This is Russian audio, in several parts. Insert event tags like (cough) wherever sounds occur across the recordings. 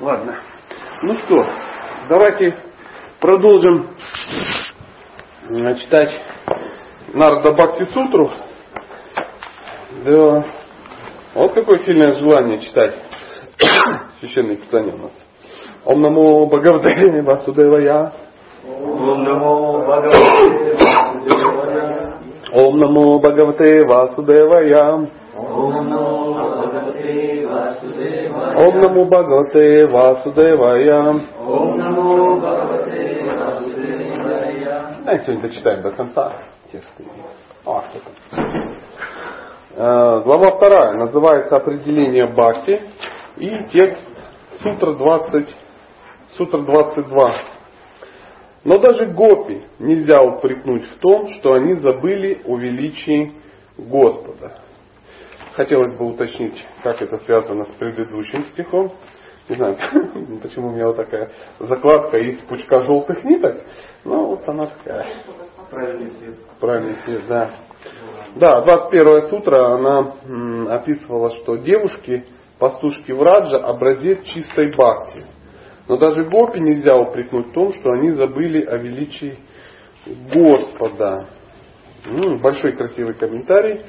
Ладно. Ну что, давайте продолжим э, читать Нарда Бхакти Сутру. Да. Вот какое сильное желание читать (coughs) священные писания у нас. Ом намо Бхагавате Васудевая. Ом намо Бхагавате Васудевая. Ом намо Бхагавате Васудевая. Ом намо Бхагавате Васудевая. Ом намо Бхагавате Васудевая. Давайте сегодня дочитаем до конца тексты. А, что там? Э, Глава вторая называется «Определение Бхакти» и текст Сутра 20, Сутра 22. Но даже гопи нельзя упрекнуть в том, что они забыли о величии Господа. Хотелось бы уточнить, как это связано с предыдущим стихом. Не знаю, (laughs) почему у меня вот такая закладка из пучка желтых ниток. Но вот она такая. Правильный цвет. Правильный цвет, да. Да, 21 сутра она описывала, что девушки, пастушки Враджа, образец чистой бхакти. Но даже гопи нельзя упрекнуть в том, что они забыли о величии Господа. М, Большой красивый комментарий.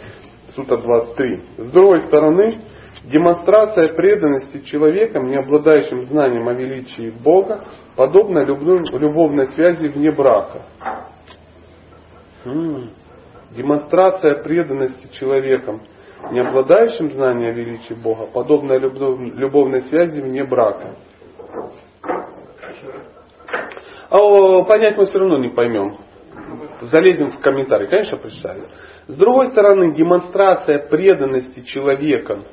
Сута 23. С другой стороны, демонстрация преданности человеком, не обладающим знанием о величии Бога, подобна любовной связи вне брака. Демонстрация преданности человеком, не обладающим знанием о величии Бога, подобная любов- любовной связи вне брака. А понять мы все равно не поймем. Залезем в комментарий, конечно, прочитали. С другой стороны, демонстрация преданности человеком,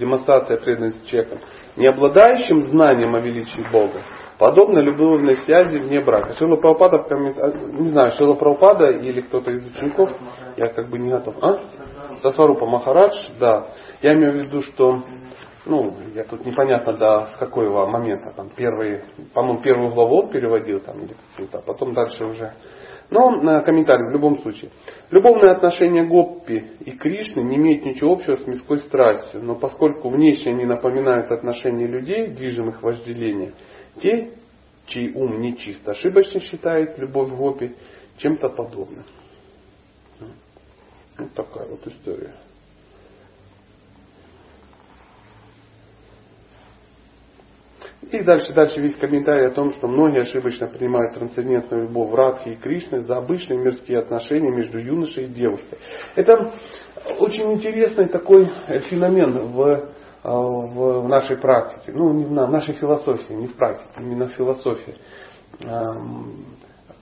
демонстрация преданности человеком, не обладающим знанием о величии Бога, подобно любовной связи вне брака. Шила Прабхупада, коммента- не знаю, Шила Прабхупада или кто-то из учеников, я как бы не готов. А? Сасварупа Махарадж, да. Я имею в виду, что ну, я тут непонятно до с какого момента, там первый, по-моему, первую главу переводил там или а потом дальше уже. Но э, комментарий в любом случае. Любовные отношения Гоппи и Кришны не имеют ничего общего с мирской страстью, но поскольку внешне они напоминают отношения людей, движимых вожделением, те, чей ум нечист, ошибочно считает любовь Гопи чем-то подобным. Вот такая вот история. И дальше, дальше весь комментарий о том, что многие ошибочно принимают трансцендентную любовь Радхи и Кришны за обычные мирские отношения между юношей и девушкой. Это очень интересный такой феномен в, э, в, в нашей практике, ну не в в нашей философии, не в практике, именно в философии. Эм,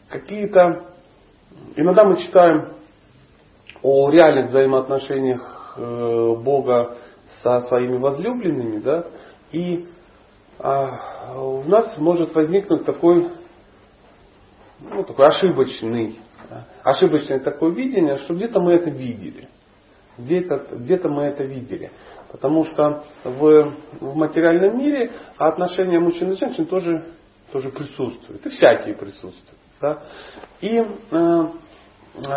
Какие-то, иногда мы читаем о реальных взаимоотношениях э, Бога со своими возлюбленными, да, и у нас может возникнуть такой, ну, такой ошибочный, ошибочное такое видение, что где-то мы это видели. Где-то, где-то мы это видели. Потому что в, в материальном мире отношения мужчин и женщин тоже, тоже присутствуют. И всякие присутствуют. Да? И э,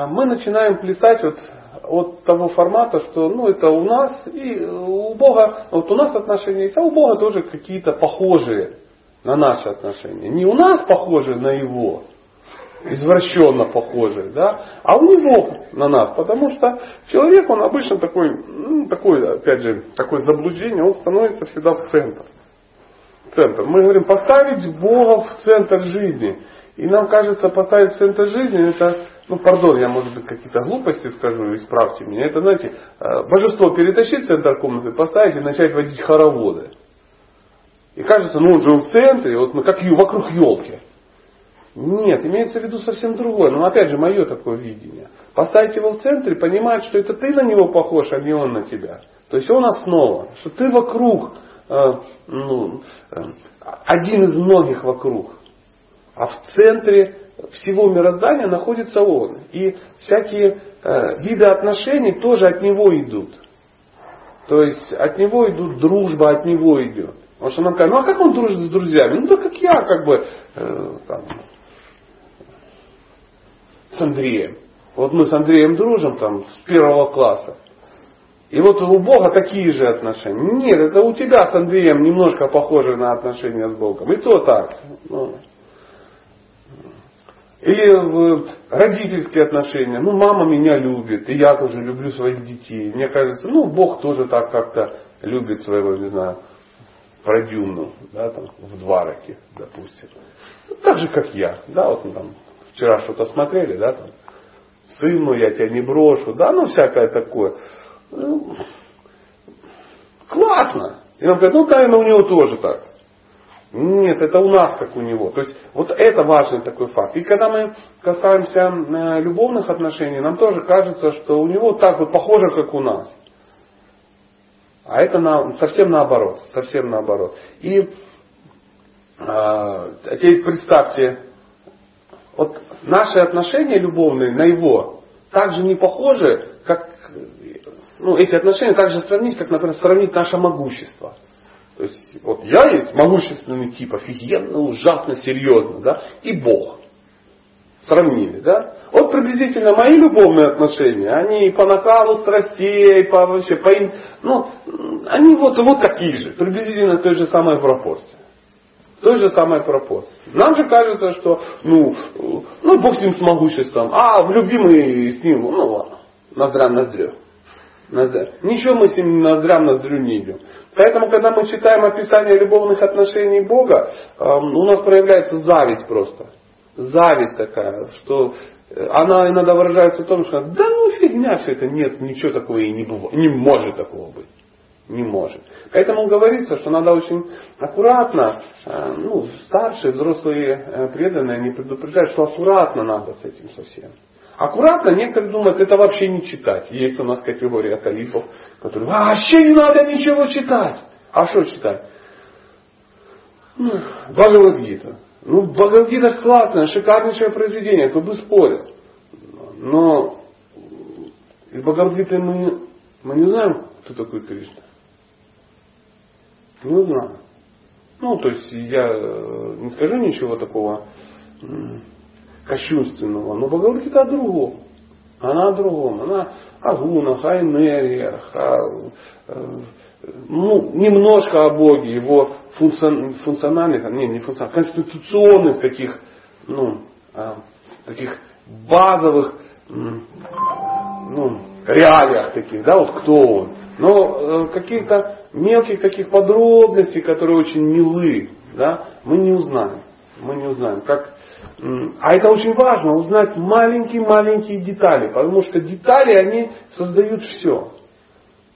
мы начинаем плясать вот от того формата, что ну, это у нас и у Бога, вот у нас отношения есть, а у Бога тоже какие-то похожие на наши отношения. Не у нас похожие на Его, извращенно похожие, да, а у Него на нас. Потому что человек, он обычно такой, ну, такой, опять же, такое заблуждение, он становится всегда в центр. Центр. Мы говорим поставить Бога в центр жизни. И нам кажется, поставить в центр жизни это ну, пардон, я, может быть, какие-то глупости скажу, исправьте меня. Это, знаете, э, божество перетащить в центр комнаты, поставить и начать водить хороводы. И кажется, ну он же в центре, вот мы как вокруг елки. Нет, имеется в виду совсем другое. Но опять же, мое такое видение. Поставить его в центре, понимать, что это ты на него похож, а не он на тебя. То есть он основа, что ты вокруг, э, ну, э, один из многих вокруг. А в центре всего мироздания находится он. И всякие э, виды отношений тоже от него идут. То есть от него идут дружба, от него идет. Потому что нам говорят, ну а как он дружит с друзьями? Ну да как я, как бы, э, там, с Андреем. Вот мы с Андреем дружим там с первого класса. И вот у Бога такие же отношения. Нет, это у тебя с Андреем немножко похоже на отношения с Богом. И то так. Ну. Или родительские отношения. Ну, мама меня любит, и я тоже люблю своих детей. Мне кажется, ну, Бог тоже так как-то любит своего, не знаю, продюмну, да, там, в двараке, допустим. Ну, так же, как я. Да, вот мы там вчера что-то смотрели, да, там, сын мой, я тебя не брошу, да, ну, всякое такое. Ну, классно. И он говорит, ну, наверное, у него тоже так. Нет, это у нас как у него. То есть вот это важный такой факт. И когда мы касаемся э, любовных отношений, нам тоже кажется, что у него так вот похоже, как у нас. А это на, совсем наоборот. Совсем наоборот. И а, теперь представьте, вот наши отношения любовные на его также не похожи, как ну, эти отношения также сравнить, как, например, сравнить наше могущество. То есть, вот я есть могущественный тип, офигенно, ужасно, серьезно, да, и Бог. Сравнили, да? Вот приблизительно мои любовные отношения, они по накалу страстей, по вообще, по, ну, они вот, вот такие же, приблизительно той же самой пропорции. Той же самой пропорции. Нам же кажется, что, ну, ну, Бог с ним с могуществом, а в любимый с ним, ну ладно, ноздря ноздрю. Ничего мы с ним ноздрям ноздрю не идем. Поэтому, когда мы читаем описание любовных отношений Бога, эм, у нас проявляется зависть просто. Зависть такая, что э, она иногда выражается в том, что да ну фигня все это, нет, ничего такого и не, бывает, не может такого быть. Не может. Поэтому говорится, что надо очень аккуратно, э, ну, старшие, взрослые э, преданные, они предупреждают, что аккуратно надо с этим совсем. Аккуратно некоторые думают, это вообще не читать. Есть у нас категория талифов, которые, а вообще не надо ничего читать. А что читать? Ну, Бхагавадгита. Ну, Бхагавадгита классное, шикарнейшее произведение, кто бы спорил. Но из Бхагавадгиты мы, мы не знаем, кто такой Кришна. Не знаем. Ну, то есть я не скажу ничего такого кощунственного. Но Бхагавадгита о другом. Она о другом. Она о гунах, о энергиях, о, э, ну, немножко о Боге, его функциональных, не, не функциональных, конституционных таких, ну, а, таких базовых ну, реалиях таких, да, вот кто он. Но э, каких-то мелких таких подробностей, которые очень милы, да, мы не узнаем. Мы не узнаем. Как а это очень важно, узнать маленькие-маленькие детали, потому что детали, они создают все.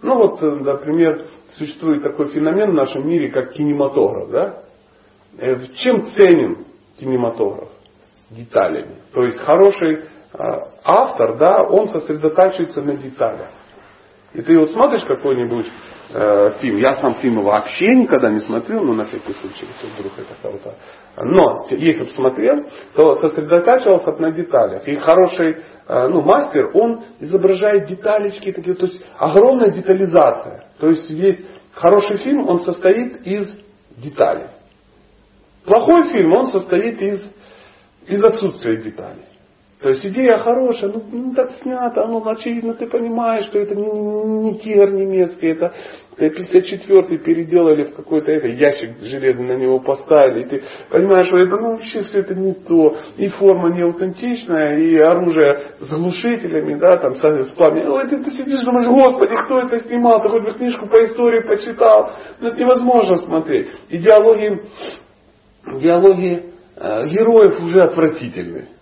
Ну вот, э, например, существует такой феномен в нашем мире, как кинематограф. Да? Э, чем ценен кинематограф? Деталями. То есть хороший а, автор, да, он сосредотачивается на деталях. И ты вот смотришь какой-нибудь э, фильм, я сам фильмы вообще никогда не смотрел, но на всякий случай, если вдруг это кого-то. Но если бы смотрел, то сосредотачивался на деталях. И хороший э, ну, мастер, он изображает деталечки, такие, то есть огромная детализация. То есть есть хороший фильм, он состоит из деталей. Плохой фильм, он состоит из, из отсутствия деталей. То есть идея хорошая, ну, ну так снято, ну очевидно ты понимаешь, что это не, не тигр немецкий, это, это 54-й переделали в какой-то это, ящик железный на него поставили, и ты понимаешь, что это ну, вообще все это не то, и форма не аутентичная, и оружие с глушителями, да, там с, с пламенем. Ой, ты, ты сидишь, думаешь, господи, кто это снимал, ты хоть бы книжку по истории почитал, ну это невозможно смотреть. Идеологии, идеологии э, героев уже это,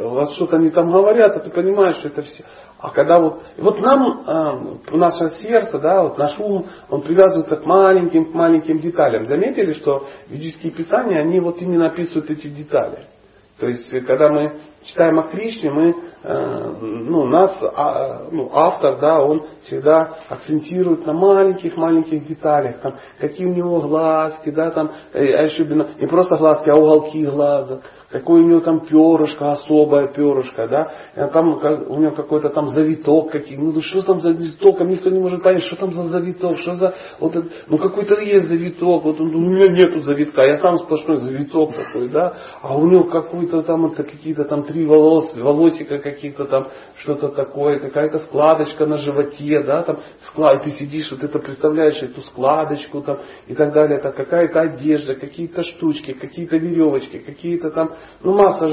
у вас что-то они там говорят, а ты понимаешь, что это все. А когда вот, вот нам, э, наше сердце, да, вот наш ум, он привязывается к маленьким, к маленьким деталям. Заметили, что ведические писания, они вот именно описывают эти детали. То есть, когда мы читаем о Кришне, мы, э, ну, нас, а, ну, автор, да, он всегда акцентирует на маленьких-маленьких деталях, там, какие у него глазки, да, там, э, еще не просто глазки, а уголки глаза, какое у него там перышко, особое перышко, да, там у него какой-то там завиток какие, ну что там за завиток, а никто не может понять, что там за завиток, что за, вот это, ну какой-то есть завиток, вот у меня нету завитка, я сам сплошной завиток такой, да, а у него какой-то там это какие-то там три волос, волосика каких-то там, что-то такое, какая-то складочка на животе, да, там, склад, ты сидишь, вот это представляешь эту складочку там и так далее, это какая-то одежда, какие-то штучки, какие-то веревочки, какие-то там, ну масса,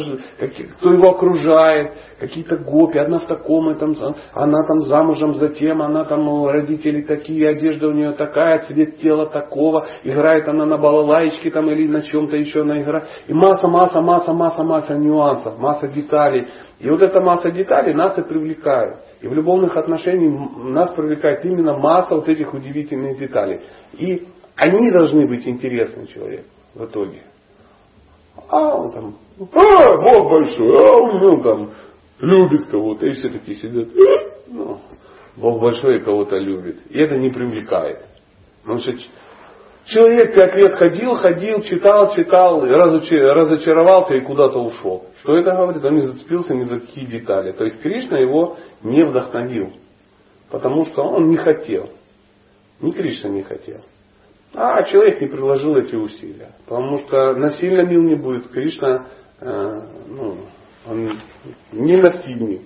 кто его окружает, какие-то гопи, одна в таком, и там, она там замужем затем, она там, родители такие, одежда у нее такая, цвет тела такого, играет она на балалайке там или на чем-то еще она играет. И масса, масса, масса, масса, масса нюансов, масса деталей. И вот эта масса деталей нас и привлекает. И в любовных отношениях нас привлекает именно масса вот этих удивительных деталей. И они должны быть интересны человеку в итоге. А он там, а, Бог большой, а он ну, там любит кого-то, и все такие сидят. Ну, Бог большой кого-то любит. И это не привлекает. Потому что человек пять лет ходил, ходил, читал, читал, разочаровался и куда-то ушел. Что это говорит? Он не зацепился ни за какие детали. То есть Кришна его не вдохновил. Потому что он не хотел. Ни Кришна не хотел. А человек не приложил эти усилия. Потому что насильно мил не будет. Кришна э, ну, он не настигнет.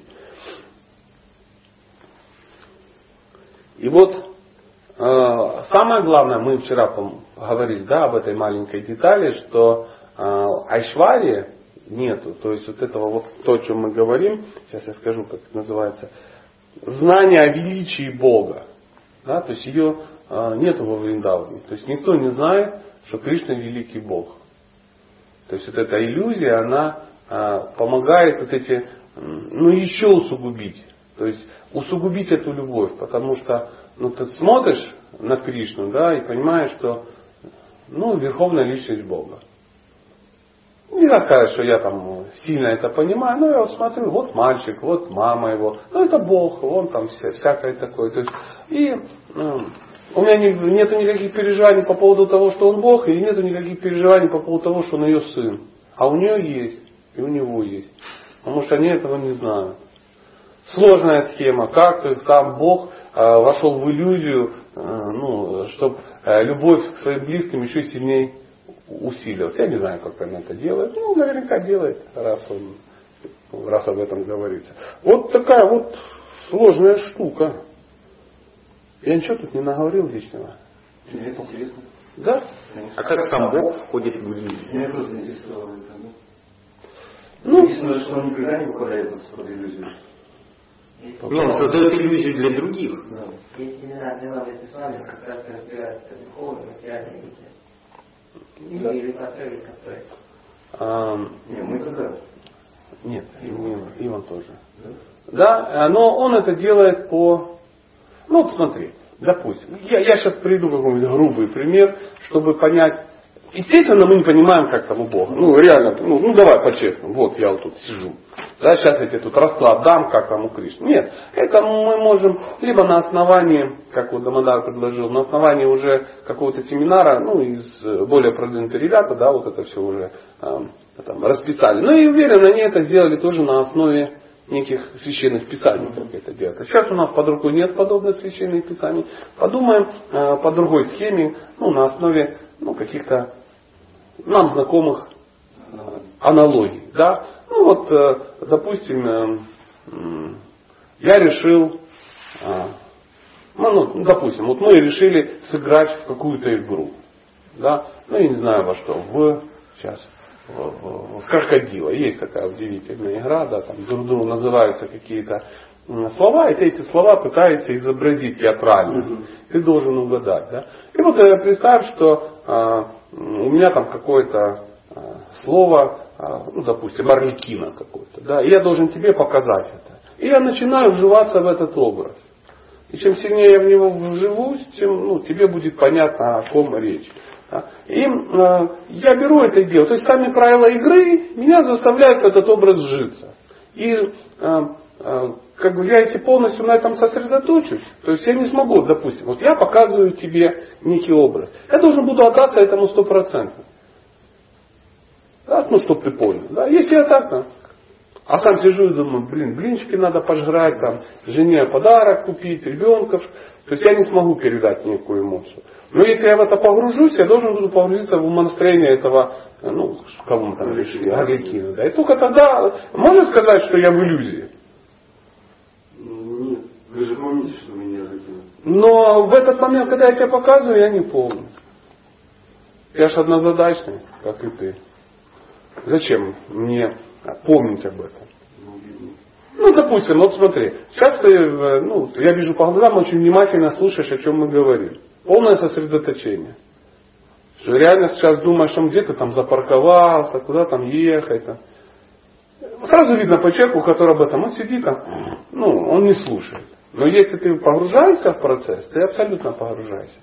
И вот Э, самое главное, мы вчера говорили да, об этой маленькой детали, что э, айшвари нету. То есть вот этого вот то, о чем мы говорим, сейчас я скажу, как это называется, знание о величии Бога. Да, то есть ее э, нету во Вриндаване. То есть никто не знает, что Кришна великий Бог. То есть вот эта иллюзия, она помогает вот эти, ну еще усугубить. То есть усугубить эту любовь, потому что ну, ты смотришь на Кришну, да, и понимаешь, что, ну, верховная личность Бога. Нельзя сказать, что я там сильно это понимаю, но я вот смотрю, вот мальчик, вот мама его, ну это Бог, он там вся, всякое такое. То есть, и ну, у меня не, нет никаких переживаний по поводу того, что он Бог, и нет никаких переживаний по поводу того, что он ее сын. А у нее есть, и у него есть. Потому что они этого не знают. Сложная схема, как сам Бог Э, вошел в иллюзию, э, ну, чтобы э, любовь к своим близким еще сильнее усилилась. Я не знаю, как он это делает. Ну, наверняка делает, раз он раз об этом говорится. Вот такая вот сложная штука. Я ничего тут не наговорил интересно. Да? А как сам Бог входит в иллюзию? Просто Ну, Единственное, что он никогда не попадает в иллюзию. Не, он создает иллюзию для других. Да. Есть семинар Милана Тесвами, как раз разбирается духовные материальные вещи. Да. Или построили которые. А, не, мы тогда. Нет, Иван, Иван тоже. Да? да, но он это делает по... Ну вот смотри, допустим, я, я сейчас приведу какой-нибудь грубый пример, чтобы понять, Естественно, мы не понимаем, как там у Бога. Ну, реально, ну, ну давай по-честному. Вот я вот тут сижу. Да, сейчас я тебе тут расклад дам, как там у Кришны. Нет, это мы можем либо на основании, как вот Дамадар предложил, на основании уже какого-то семинара, ну, из э, более продвинутых ребята, да, вот это все уже э, там, расписали. Ну и уверен, они это сделали тоже на основе неких священных писаний, как это делать. А сейчас у нас под рукой нет подобных священных писаний. Подумаем э, по другой схеме, ну, на основе ну, каких-то нам знакомых э, аналогий. Да? Ну вот, э, допустим, э, я решил, ну, ну, допустим, вот мы решили сыграть в какую-то игру. Да? Ну, я не знаю во что, в, сейчас, в, в, крокодила. Есть такая удивительная игра, да, там друг другу называются какие-то слова, и ты эти слова пытаешься изобразить театрально. Ты должен угадать. Да? И вот представь, что а, у меня там какое-то а, слово, а, ну, допустим, арлекина какой-то, да, и я должен тебе показать это. И я начинаю вживаться в этот образ. И чем сильнее я в него вживусь, тем ну, тебе будет понятно, о ком речь. Да. И э, я беру это и делаю. То есть сами правила игры меня заставляют в этот образ вжиться. И э, э, как бы я если полностью на этом сосредоточусь, то есть я не смогу, допустим, вот я показываю тебе некий образ. Я должен буду отдаться этому стопроцентно. Да, ну, чтобы ты понял. Да? Если я так, то А сам сижу и думаю, блин, блинчики надо пожрать, там, жене подарок купить, ребенка. То есть я не смогу передать никакую эмоцию. Но если я в это погружусь, я должен буду погрузиться в умонастроение этого, ну, кого мы там решили, Агрикина. Да? И только тогда можно сказать, что я в иллюзии. Нет, вы же помните, что вы не закинули. Но в этот момент, когда я тебе показываю, я не помню. Я ж однозадачный, как и ты. Зачем мне помнить об этом? Ну, допустим, вот смотри, сейчас ты, э, ну, я вижу по глазам, очень внимательно слушаешь, о чем мы говорим. Полное сосредоточение. Что реально сейчас думаешь, что где ты там запарковался, куда там ехать. Там. Сразу видно по человеку, который об этом, он сидит там, ну, он не слушает. Но если ты погружаешься в процесс, ты абсолютно погружаешься.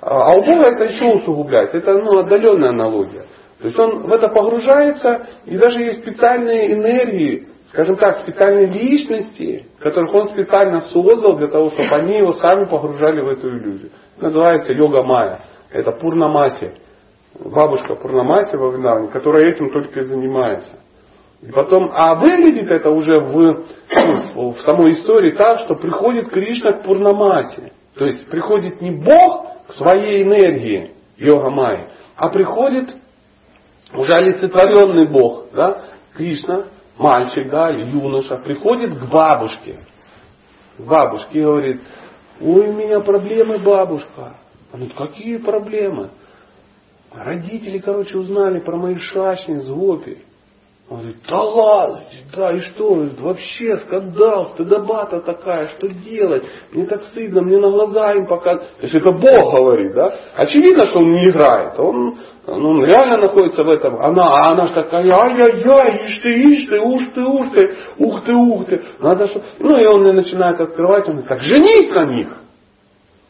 А, а у Бога это еще усугубляется. Это ну, отдаленная аналогия. То есть он в это погружается, и даже есть специальные энергии, скажем так, специальные личности, которых он специально создал для того, чтобы они его сами погружали в эту иллюзию. Называется йога майя. Это пурнамаси. Бабушка Пурнамаси во Вриндаване, которая этим только и занимается. И потом, а выглядит это уже в, ну, в самой истории так, что приходит Кришна к Пурнамасе. То есть приходит не Бог к своей энергии, йога майи, а приходит уже олицетворенный Бог, да, Кришна, мальчик, да, юноша, приходит к бабушке. К бабушке и говорит, ой, у меня проблемы, бабушка. Она говорит, какие проблемы? Родители, короче, узнали про мои шашни с Гопи. Он говорит, да ладно, да, и что, вообще скандал, стыдоба-то такая, что делать? Мне так стыдно, мне на глаза им показывать. То есть это Бог говорит, да? Очевидно, что он не играет, он, он реально находится в этом. Она, а она же такая, ай-яй-яй, ишь ты, ишь ты, уж ты, уж ты, ух ты, ух ты. Надо что... Ну и он начинает открывать, он говорит, так женись на них.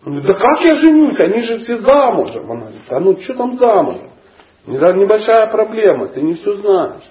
Он говорит, да как я женюсь, они же все замужем. Она говорит, а ну что там замужем? Небольшая проблема, ты не все знаешь.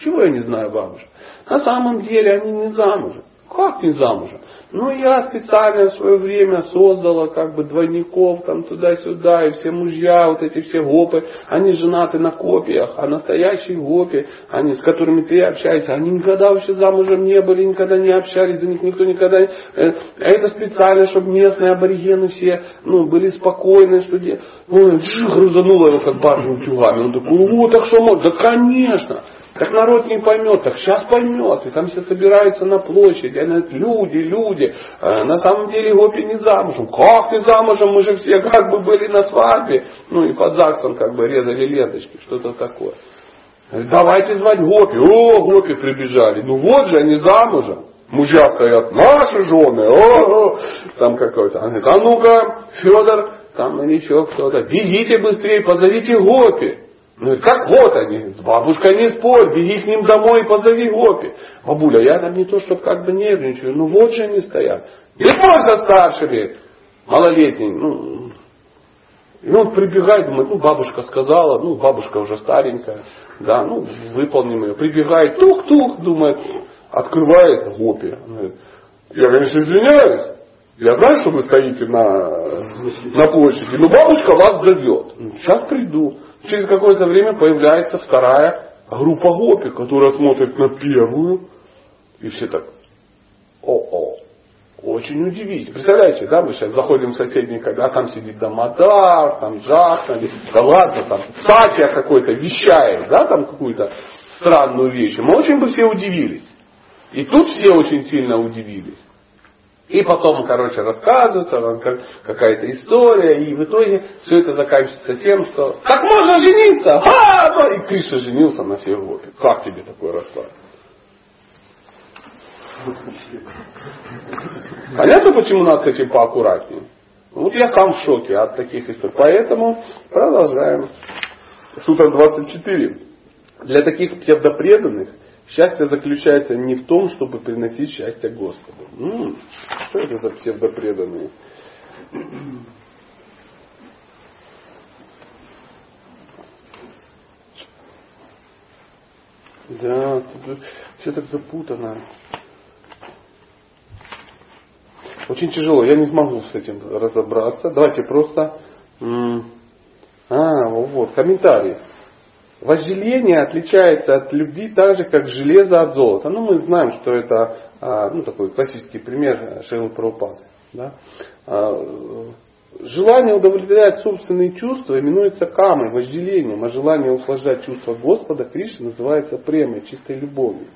Чего я не знаю бабушек? На самом деле они не замужем. Как не замужем? Ну, я специально в свое время создала как бы двойников там туда-сюда, и все мужья, вот эти все гопы, они женаты на копиях, а настоящие гопи, они, с которыми ты общаешься, они никогда вообще замужем не были, никогда не общались, за них никто никогда не... Э, это специально, чтобы местные аборигены все, ну, были спокойны, что... Де... Ну, грузануло его как баржу утюгами. Он такой, о, так что можно? Да, конечно. Так народ не поймет, так сейчас поймет. И там все собираются на площади, они говорят, люди, люди. А на самом деле Гопи не замужем. Как ты замужем? Мы же все как бы были на свадьбе. Ну и под ЗАГСом как бы резали ленточки, что-то такое. Давайте звать Гопи. О, Гопи прибежали. Ну вот же они замужем. Мужья стоят, наши жены, о, о, там какой-то. Он говорит, а ну-ка, Федор, там или еще кто-то, бегите быстрее, позовите Гопи. Ну, как вот они, с бабушкой не спорь, беги к ним домой и позови Гопи. Бабуля, я там не то, чтобы как бы нервничаю, ну вот же они стоят. Не спорь со старшими, малолетний. Ну, и он прибегает, думает, ну бабушка сказала, ну бабушка уже старенькая, да, ну выполним ее. Прибегает, тух-тух, думает, открывает Гопи. Я, конечно, извиняюсь, я знаю, что вы стоите на, на площади, но бабушка вас зовет. Сейчас приду. Через какое-то время появляется вторая группа гопи, которая смотрит на первую. И все так, о-о, очень удивительно. Представляете, да, мы сейчас заходим в соседний, когда там сидит Дамодар, там Жахнали, да ладно, там Сатия какой-то вещает, да, там какую-то странную вещь. Мы очень бы все удивились. И тут все очень сильно удивились. И потом, короче, рассказывается какая-то история, и в итоге все это заканчивается тем, что как можно жениться? А, ну, и Кришна женился на всех. Как тебе такой расклад? Понятно, почему надо с этим поаккуратнее? Вот я сам в шоке от таких историй. Поэтому продолжаем. Сутра 24. Для таких псевдопреданных Счастье заключается не в том, чтобы приносить счастье Господу. М-м, что это за псевдопреданные? Да, тут все так запутано. Очень тяжело, я не смогу с этим разобраться. Давайте просто... А, вот, комментарий. Вожделение отличается от любви так же, как железо от золота. Ну, мы знаем, что это а, ну, такой классический пример Шейлы Прабхупады. Да? А, желание удовлетворять собственные чувства именуется камой, вожделением, а желание услаждать чувства Господа Кришны называется премой, чистой любовью.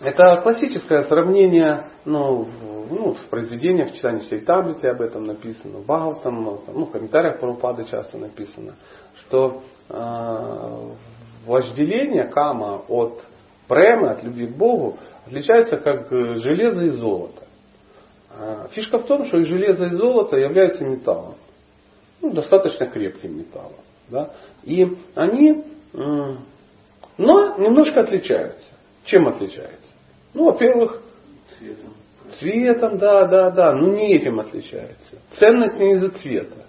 Это классическое сравнение, ну, ну, в произведениях, в читании Чайтамрити об этом написано, в Бхагаватам, ну, в комментариях Парупады часто написано, что э, вожделение кама от премы, от любви к Богу, отличается как железо и золото. А фишка в том, что и железо, и золото являются металлом. Ну, достаточно крепким металлом. Да? И они, но немножко отличаются. Чем отличаются? Ну, во-первых, цветом. Цветом, да, да, да. Но не этим отличается. Ценность не из-за цвета.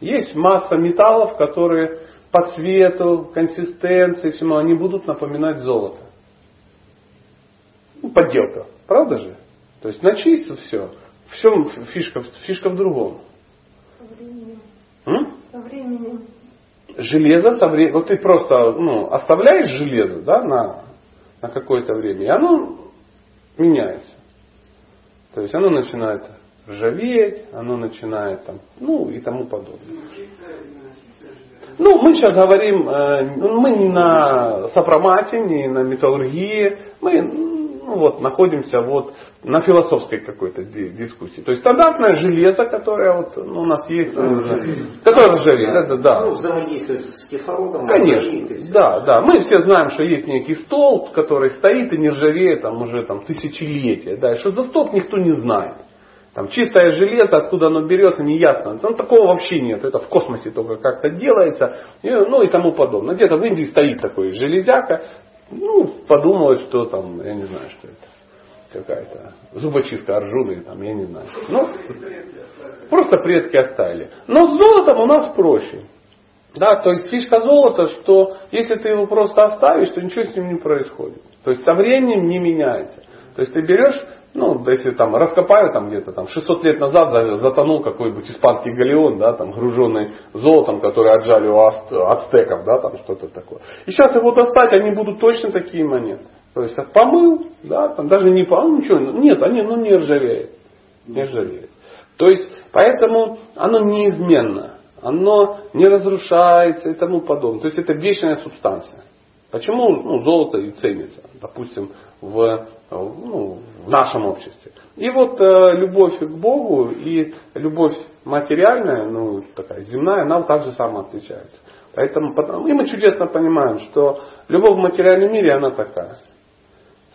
Есть масса металлов, которые по цвету, консистенции, всему, они будут напоминать золото. Ну, подделка. Правда же? То есть начистил все. В чем фишка, фишка в другом? Со временем. М? Со временем. Железо со временем. Вот ты просто ну, оставляешь железо да, на, на какое-то время, и оно меняется. То есть оно начинает ржаветь, оно начинает там, ну и тому подобное. Ну, мы сейчас говорим, э, мы не на сопромате, не на металлургии, мы ну, вот, находимся вот на философской какой-то дискуссии. То есть стандартное железо, которое вот, ну, у нас есть, ржавеет. которое ржавеет. Да, да, да. Ну, взаимодействует с кислородом. Конечно. Да, да. Мы все знаем, что есть некий столб, который стоит и не ржавеет там уже там, тысячелетия. Да. Что за столб никто не знает. Там чистое железо, откуда оно берется, не ясно. Там такого вообще нет. Это в космосе только как-то делается. И, ну и тому подобное. Где-то в Индии стоит такой железяка, ну, подумают, что там, я не знаю, что это. Какая-то зубочистка Арджуны, там, я не знаю. Ну, просто предки оставили. Но с золотом у нас проще. Да, то есть фишка золота, что если ты его просто оставишь, то ничего с ним не происходит. То есть со временем не меняется. То есть ты берешь ну, если там раскопают там где-то там 600 лет назад затонул какой-нибудь испанский галеон, да, там груженный золотом, который отжали у ацтеков, да, там что-то такое. И сейчас его достать, они будут точно такие монеты. То есть помыл, да, там даже не помыл, ничего, нет, они, ну не ржавеют. Не ржавеют. То есть, поэтому оно неизменно, оно не разрушается и тому подобное. То есть это вечная субстанция. Почему ну, золото и ценится, допустим, в, ну, в нашем обществе? И вот э, любовь к Богу и любовь материальная, ну такая земная, она так же само отличается. Поэтому, и мы чудесно понимаем, что любовь в материальном мире, она такая.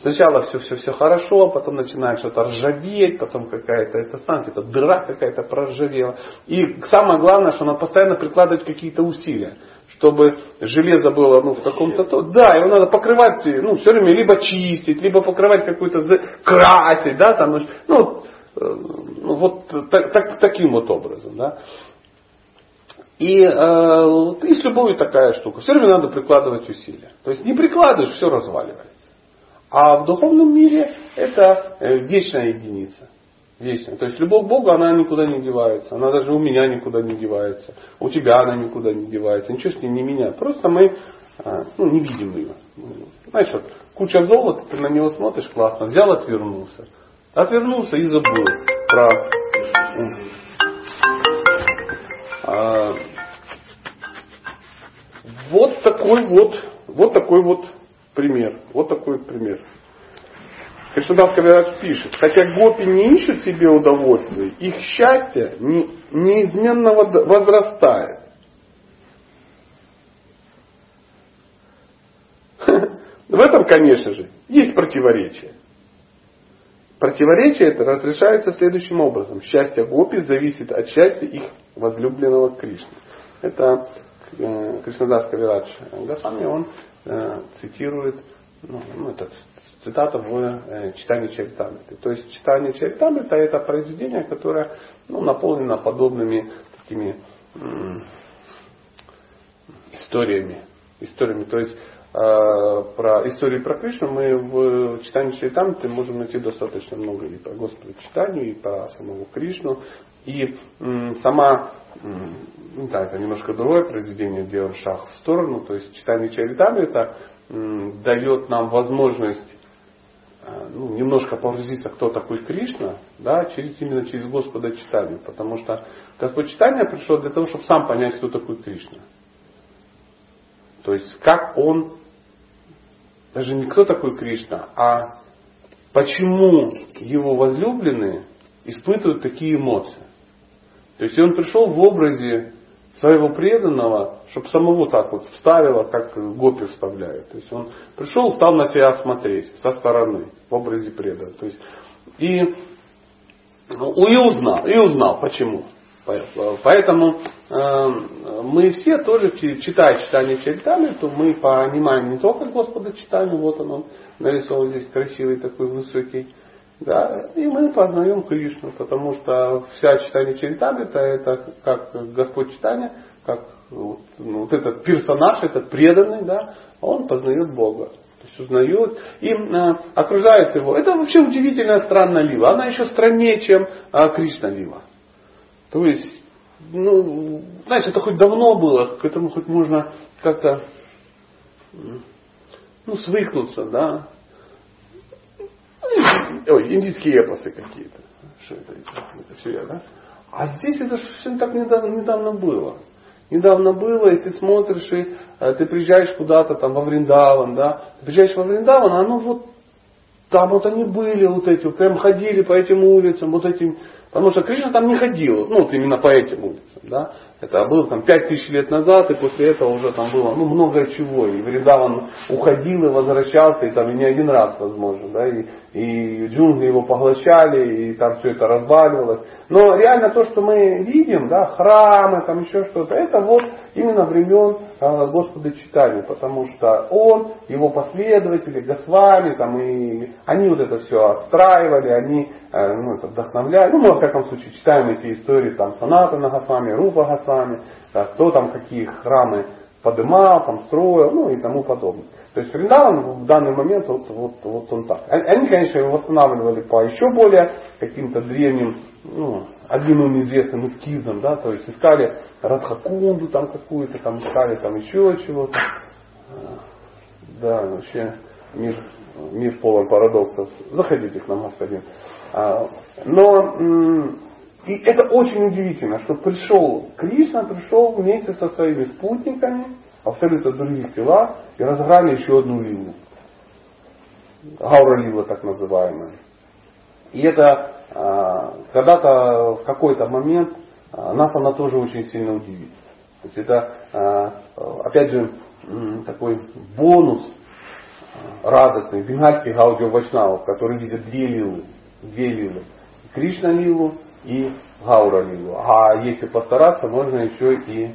Сначала все, все, все хорошо, потом начинает что-то ржаветь, потом какая-то это сам, это дыра какая-то проржавела. И самое главное, что она постоянно прикладывает какие-то усилия чтобы железо было ну, в каком-то то. Да, его надо покрывать, ну, все время либо чистить, либо покрывать какую-то красить, да, там, ну, ну, ну вот так, так, таким вот образом, да. И, э, и с любовью такая штука. Все время надо прикладывать усилия. То есть не прикладываешь, все разваливается. А в духовном мире это э, вечная единица вечная. То есть любовь к Богу, она никуда не девается. Она даже у меня никуда не девается. У тебя она никуда не девается. Ничего с ней не меняет. Просто мы а, ну, не видим ее. Знаешь, вот, куча золота, ты на него смотришь, классно. Взял, отвернулся. Отвернулся и забыл про... А, вот такой вот, вот такой вот пример. Вот такой пример. Кришнадас Кавирадж пишет, хотя гопи не ищут себе удовольствия, их счастье не, неизменно возрастает. В этом, конечно же, есть противоречие. Противоречие это разрешается следующим образом. Счастье гопи зависит от счастья их возлюбленного Кришны. Это э, Кришнадас Кавирадж Гасами, он э, цитирует ну, ну, этот цитата в э, читании Чаритамриты. То есть читание Чаритамрита это произведение, которое ну, наполнено подобными такими историями. историями. То есть э, про историю про Кришну мы в читании Чаритамриты можем найти достаточно много и про Господа читанию, и про самого Кришну. И м- сама м- ну да, это немножко другое произведение, делаем шаг в сторону. То есть читание м, дает нам возможность ну, немножко погрузиться, кто такой Кришна, да, через, именно через Господа читания. Потому что Господь читания пришел для того, чтобы сам понять, кто такой Кришна. То есть как он, даже не кто такой Кришна, а почему его возлюбленные испытывают такие эмоции. То есть он пришел в образе своего преданного, чтобы самого так вот вставило, как гопи вставляют. То есть он пришел, стал на себя смотреть со стороны, в образе преданного. То есть, и, ну, и узнал, и узнал, почему. Поэтому э, мы все тоже, читая читание Чаритами, то мы понимаем не только Господа читание, вот он, нарисован здесь красивый такой высокий, да, и мы познаем Кришну, потому что вся читание Чаритамрита это как Господь читания, как вот, ну, вот этот персонаж, этот преданный, да, он познает Бога. То есть узнает и э, окружает его. Это вообще удивительная странная лила. Она еще страннее, чем э, Кришна лила. То есть, ну, знаете, это хоть давно было, к этому хоть можно как-то ну, свыкнуться, да. Ой, индийские эпосы какие-то. Что это? Это все я, да? А здесь это все так недавно, недавно было. Недавно было, и ты смотришь, и а, ты приезжаешь куда-то там во Вриндаван, да, ты приезжаешь во Вриндаван, а ну вот там вот они были, вот эти, вот прям ходили по этим улицам, вот этим Потому что Кришна там не ходил, ну вот именно по этим улицам. Да? Это было там пять тысяч лет назад, и после этого уже там было ну, много чего. И Вриндаван уходил и возвращался, и там и не один раз, возможно. Да? И, и джунгли его поглощали, и там все это разваливалось. Но реально то, что мы видим, да, храмы, там еще что-то, это вот именно времен э, Господа читания, потому что он, его последователи, Госвами, там, и они вот это все отстраивали, они э, ну, это вдохновляли. Ну, всяком случае, читаем эти истории там Санатана Госвами, Рупа Госвами, да, кто там какие храмы подымал, там строил, ну и тому подобное. То есть Вриндаван в данный момент вот, вот, вот он так. Они, конечно, его восстанавливали по еще более каким-то древним, ну, одним известным эскизам, да, то есть искали Радхакунду там какую-то, там искали там еще чего-то. Да, вообще мир, мир полон парадоксов. Заходите к нам, господин. А, но и это очень удивительно, что пришел Кришна, пришел вместе со своими спутниками, абсолютно других телах, и разыграли еще одну лилу. Гаура лила так называемая. И это а, когда-то в какой-то момент а, нас она тоже очень сильно удивит. То есть это, опять же, такой бонус радостный бенгальских аудиовачнавов, которые видят две лилы. Две лилы. Кришна лилу и Гаура лилу. А если постараться, можно еще и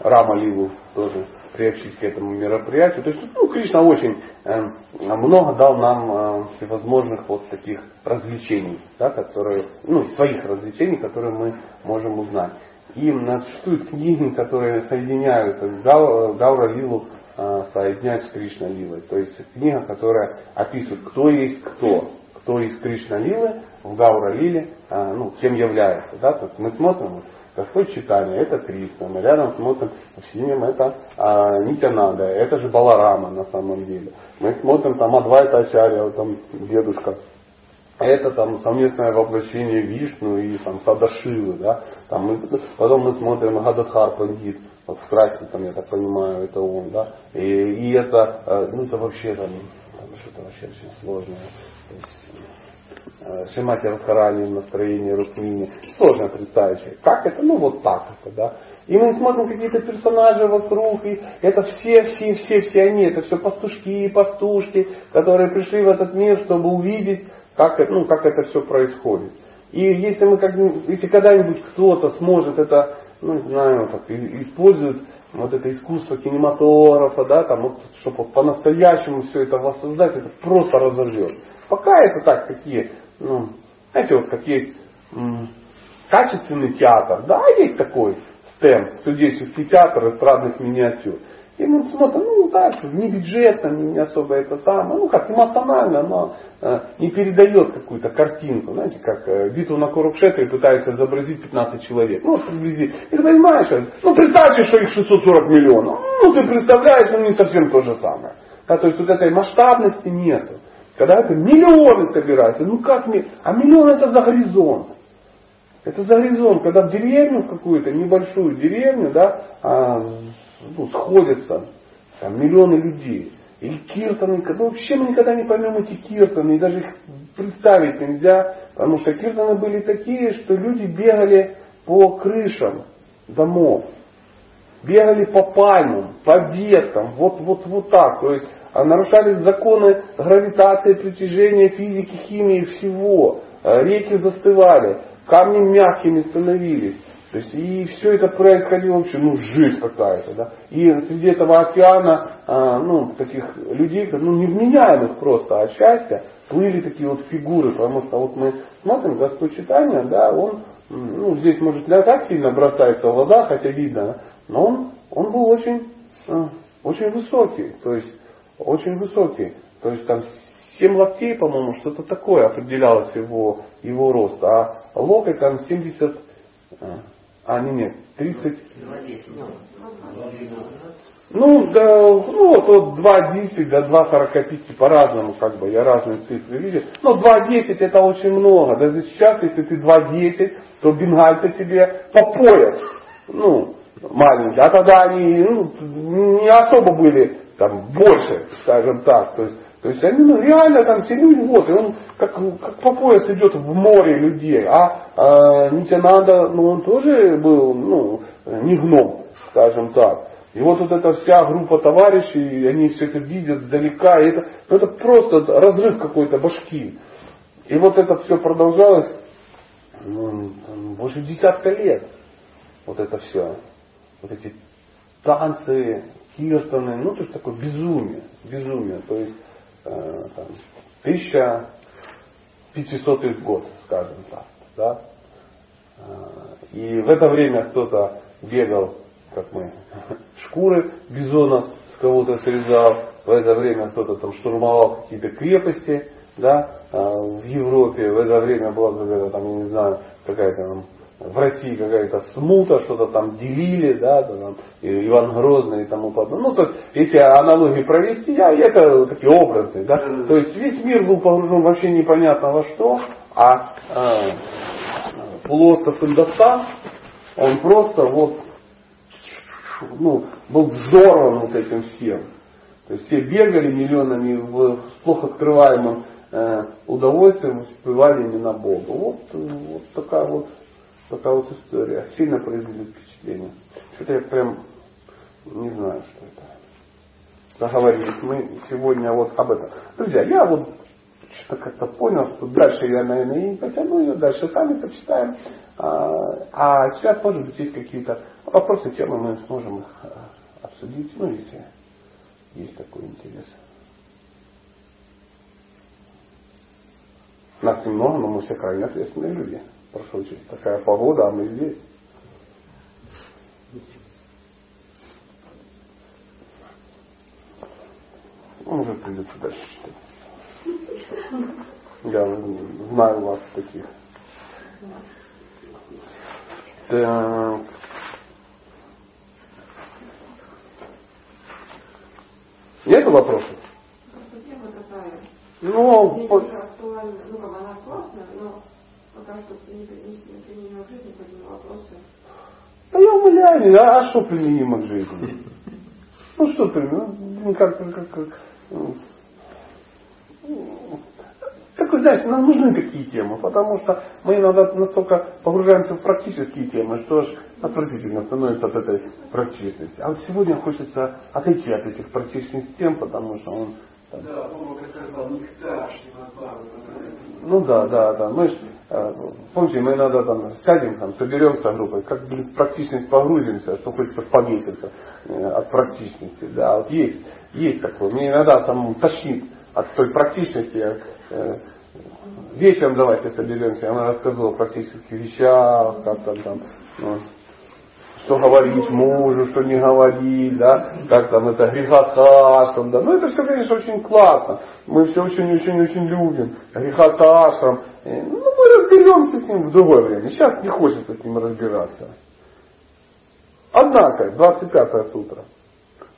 Рама лилу тоже приобщить к этому мероприятию. То есть, ну, Кришна очень э, много дал нам э, всевозможных вот таких развлечений, да, которые, ну, своих развлечений, которые мы можем узнать. И существуют книги, которые соединяют Гау, Гаура Лилу э, соединять с Кришна Лилой. То есть книга, которая описывает, кто есть кто, кто из Кришна Лилы в Гаура Лиле, э, ну, кем является. Да? То есть мы смотрим, Господь читание, это Кришна. Мы рядом смотрим в синем, это а, Нитянада, это же Баларама на самом деле. Мы смотрим там Адвайта Ачарья, там дедушка. Это там совместное воплощение Вишну и там Садашивы, да. Там мы, потом мы смотрим Гададхар Пандит, вот в краске там, я так понимаю, это он, да. И, и это, э, ну это вообще там, там что-то вообще очень сложное. Есть, Э, Шимати Радхарани в настроении Рукмини. Сложно представить, как это, ну вот так это, да. И мы смотрим какие-то персонажи вокруг, и это все, все, все, все они, это все пастушки и пастушки, которые пришли в этот мир, чтобы увидеть, как, ну, как это все происходит. И если мы как если когда-нибудь кто-то сможет это, ну не знаю, так, использует вот это искусство кинематографа, да, там, вот, чтобы по-настоящему все это воссоздать, это просто разорвет. Пока это так, такие ну, знаете, вот как есть м, качественный театр, да, есть такой стенд, студенческий театр эстрадных миниатюр. И мы смотрим, ну так, не бюджетно, не особо это самое, ну как эмоционально, но э, не передает какую-то картинку. Знаете, как э, битву на Курукшетре пытаются изобразить 15 человек. Ну, приблизительно. И понимаешь, ну представьте, что их 640 миллионов. Ну ты представляешь, ну не совсем то же самое. Да, то есть вот этой масштабности нету. Когда это миллионы собираются, ну как мне, а миллион это за горизонт. Это за горизонт, когда в деревню какую-то, небольшую деревню, да, а, ну, сходятся там, миллионы людей. И киртаны, ну, вообще мы никогда не поймем эти киртаны, и даже их представить нельзя, потому что киртаны были такие, что люди бегали по крышам домов, бегали по пальмам, по веткам, вот, вот, вот так. То есть нарушались законы гравитации, притяжения, физики, химии, всего. А реки застывали, камни мягкими становились. То есть и все это происходило вообще, ну, жизнь какая-то, да. И среди этого океана, а, ну, таких людей, ну, невменяемых просто от счастья, плыли такие вот фигуры, потому что вот мы смотрим Господь читания, да, он, ну, здесь, может, не так сильно бросается в глаза, хотя видно, но он, он был очень, а, очень высокий, то есть очень высокий. То есть там 7 локтей, по-моему, что-то такое определялось его, его рост. А локоть там 70, а, не, нет, 30. Ну, да, ну вот, вот 2.10 до 2.45 по-разному, как бы, я разные цифры видел. Но 2.10 это очень много. Даже сейчас, если ты 2.10, то бенгальцы тебе по пояс. Ну, маленькие. А тогда они ну, не особо были там больше, скажем так. То есть, то есть они ну, реально там все люди, вот, и он как, как по пояс идет в море людей. А, а Нитянанда, ну он тоже был, ну, не гном, скажем так. И вот, вот эта вся группа товарищей, они все это видят сдалека, и это, ну, это просто разрыв какой-то башки. И вот это все продолжалось ну, больше десятка лет. Вот это все. Вот эти танцы, киртаны, ну то есть такое безумие, безумие, то есть э, там, 1500 год, скажем так, да. Э, и в это время кто-то бегал, как мы, (laughs) шкуры бизона с кого-то срезал, в это время кто-то там штурмовал какие-то крепости, да, э, в Европе, в это время была какая-то там, я не знаю, какая-то там в России какая-то смута, что-то там делили, да, там, Иван Грозный и тому подобное. Ну, то есть, если аналогии провести, я, это такие образы, да. То есть весь мир был погружен вообще непонятно во что, а э, полуостров Индостан, он просто вот ну, был взорван вот этим всем. То есть все бегали миллионами в плохо скрываемом э, удовольствием, успевали не на Бога. Вот, вот такая вот Такая вот история. Сильно производит впечатление. Что-то я прям не знаю, что это. Договорились мы сегодня вот об этом. Друзья, я вот что-то как-то понял, что дальше я, наверное, и не потяну ее, дальше сами почитаем. А, а сейчас, может быть, есть какие-то вопросы, темы, мы сможем а, обсудить, ну, если есть такой интерес. Нас немного, но мы все крайне ответственные люди. Прошу очень. Такая погода, а мы здесь. Ну, уже придется дальше читать. Я знаю вас таких. Так. Нет вопросов? Ну, Мне по... ну, как она классная, но пока что не жизни, поэтому вопросы. Да я умоляю, а, а что применимо к жизни? Ну что применимо? Ну, как, как, как, ну, вы знаете, нам нужны такие темы, потому что мы иногда настолько погружаемся в практические темы, что аж отвратительно становится от этой практичности. А вот сегодня хочется отойти от этих практических тем, потому что он... Там, Да, Бога сказал, нектар, ну да, да, да. Мы ж, э, помните, мы иногда там сядем, там, соберемся группой, как бы в практичность погрузимся, что хочется повеситься э, от практичности. Да, вот есть, есть такое. Мне иногда там тошнит от той практичности. Я, э, вечером давайте соберемся, она рассказывала о практических вещах, как там, там ну, что говорить мужу, что не говорить, да, как там это грехоташам, да. Ну это все, конечно, очень классно. Мы все очень-очень-очень любим. Грехоташам. Ну, мы разберемся с ним в другое время. Сейчас не хочется с ним разбираться. Однако, 25 сутра.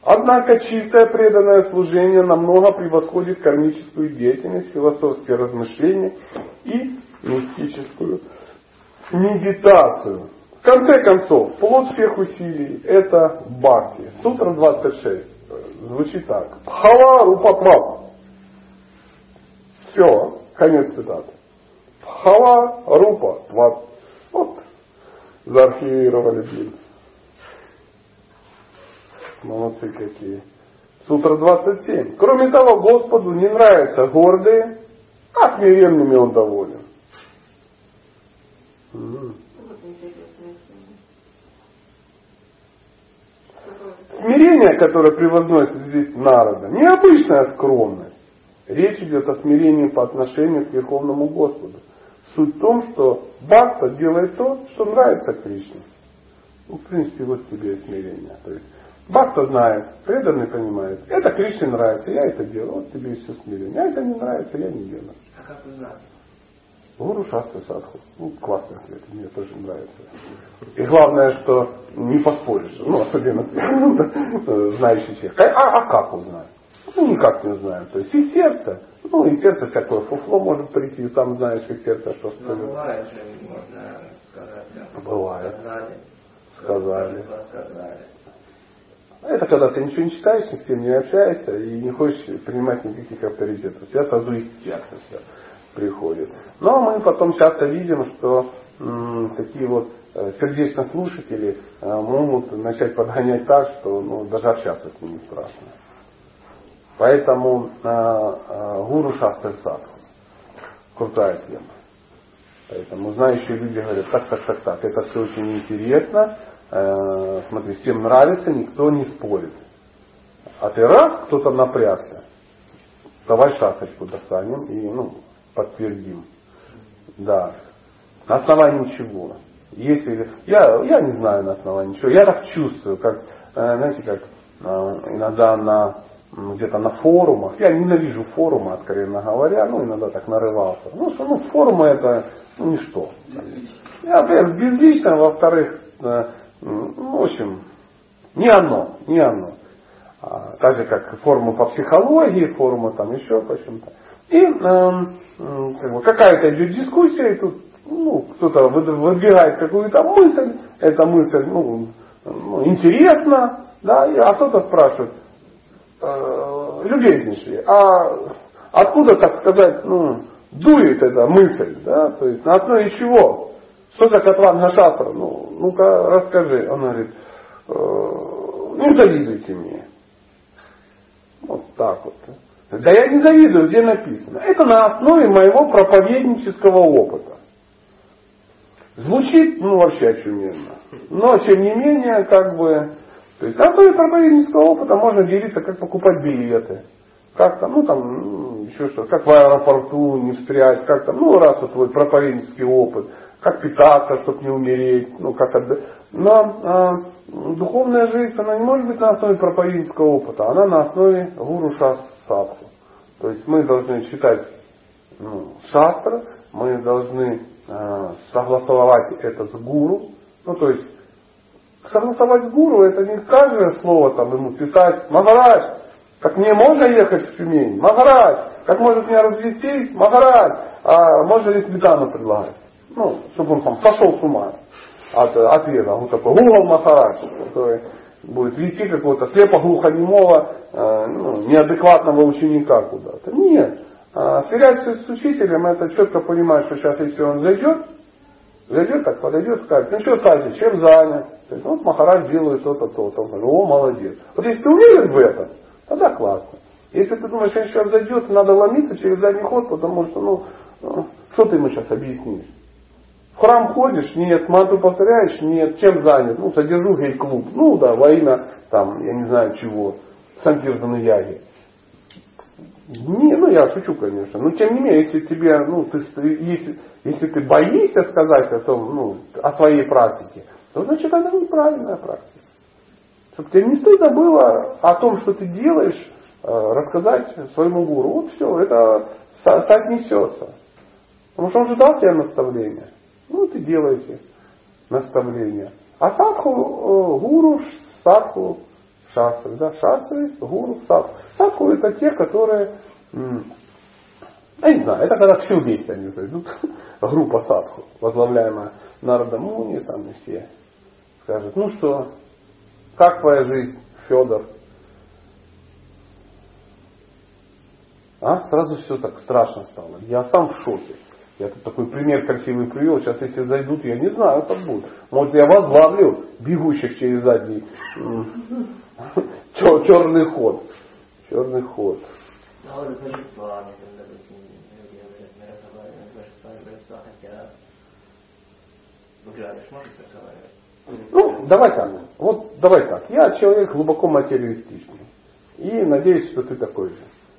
Однако чистое преданное служение намного превосходит кармическую деятельность, философские размышления и мистическую медитацию. Конце концов, плод всех усилий – это бхакти. Сутра 26 звучит так. Хава рупатват. Все, конец цитаты. Хава рупа тват. Вот, заархивировали, блин. Молодцы какие. Сутра 27. Кроме того, Господу не нравятся гордые, а смиренными он доволен. Смирение, которое превозносит здесь народа, необычная скромность. Речь идет о смирении по отношению к Верховному Господу. Суть в том, что Бхакта делает то, что нравится Кришне. Ну, в принципе, вот тебе и смирение. То есть Бхакта знает, преданный понимает. Это Кришне нравится, я это делаю. Вот тебе и все смирение. А это не нравится, я не делаю. А как узнать? Гуру Шастра Садху. Ну, классный ответ, мне тоже нравится. И главное, что не поспоришь. Ну, особенно ты, знающий человек. А, а как узнать? Ну, никак не узнаем. То есть и сердце. Ну, и сердце всякое фуфло может прийти, сам знаешь, и сердце что Но бывает же, можно сказать. да. Бывает. Сказали. Сказали. Сказали. Это когда ты ничего не читаешь, ни с кем не общаешься и не хочешь принимать никаких авторитетов. У тебя сразу из сердца все приходит. Но мы потом часто видим, что м, такие вот э, сердечнослушатели э, могут начать подгонять так, что ну, даже общаться с ними страшно. Поэтому э, э, гуру садху. Крутая тема. Поэтому знающие люди говорят, так, так, так, так, это все очень интересно, э, смотри, всем нравится, никто не спорит. А ты раз, кто-то напрягся, давай шашечку достанем и ну, подтвердим. Да. На основании чего? Если я, я не знаю на основании чего, я так чувствую, как, э, знаете, как э, иногда на где-то на форумах. Я ненавижу форумы, откровенно говоря, ну иногда так нарывался. Ну что, ну форумы это ну, ничто. Я, во-первых, безлично, во-вторых, э, ну, в общем, не оно, не оно. А, так же, как форумы по психологии, форумы там еще почему-то. И э, как бы, какая-то идет дискуссия, и тут ну, кто-то выдвигает какую-то мысль, эта мысль ну, ну, интересна, да, а кто-то спрашивает, э, любезнейший, а откуда, так сказать, ну, дует эта мысль, да, то есть на основе чего? Что за Катванга Шастра? Ну, ну-ка расскажи. Он говорит, э, не завидуйте мне. Вот так вот. Да я не завидую, где написано. Это на основе моего проповеднического опыта. Звучит, ну, вообще очуменно. Но, тем не менее, как бы, то есть на основе проповеднического опыта можно делиться, как покупать билеты. Как там, ну там, ну, еще что, как в аэропорту не встрять, как там, ну раз вот твой проповеднический опыт, как питаться, чтобы не умереть, ну как. Но а, духовная жизнь, она не может быть на основе проповеднического опыта, она на основе гуру шастр садху. То есть мы должны читать ну, шастра, мы должны э, согласовать это с гуру. Ну, то есть согласовать с гуру, это не каждое слово там ему писать, Махарадж, как мне можно ехать в Тюмень? Махарадж, как может меня развести? Махарадж, а можно ли сметану предлагать? Ну, чтобы он там сошел с ума от ответа. Вот такой Гугл Махарадж, который будет вести какого-то слепо-глухонемого, э, ну, неадекватного ученика куда-то. Нет. А сверяться с учителем, это четко понимать, что сейчас, если он зайдет, зайдет, так подойдет, скажет, ну что, Сади, чем занят? То есть, вот Махарадж делает то-то, то-то. Он говорит, о, молодец. Вот если ты уверен в этом, тогда классно. Если ты думаешь, что сейчас зайдет, надо ломиться через задний ход, потому что, ну, ну что ты ему сейчас объяснишь? Храм ходишь? Нет. Манту повторяешь? Нет. Чем занят? Ну, содержу гей-клуб. Ну, да, во имя, там, я не знаю чего, Санкиртаны Яги. Не, ну я шучу, конечно. Но тем не менее, если тебе, ну, ты, если, если ты боишься сказать о том, ну, о своей практике, то значит это неправильная практика. Чтобы тебе не стыдно было о том, что ты делаешь, э, рассказать своему гуру. Вот все, это соотнесется. Потому что он же дал тебе наставление. Ну, ты делаете наставление. А садху, э, гуру, садху, шастры. Да? Шастры, гуру, садху. Садху это те, которые, я не знаю, это когда все вместе они зайдут. (laughs) Группа садху, возглавляемая Нардамуни, там и все скажут, ну что, как твоя жизнь, Федор? А? Сразу все так страшно стало. Я сам в шоке. Я тут такой пример красивый привел. Сейчас если зайдут, я не знаю, как будет. Может я возглавлю бегущих через задний (laughs) черный ход. Черный ход. Ну, давай так. Вот давай так. Я человек глубоко материалистичный. И надеюсь, что ты такой же.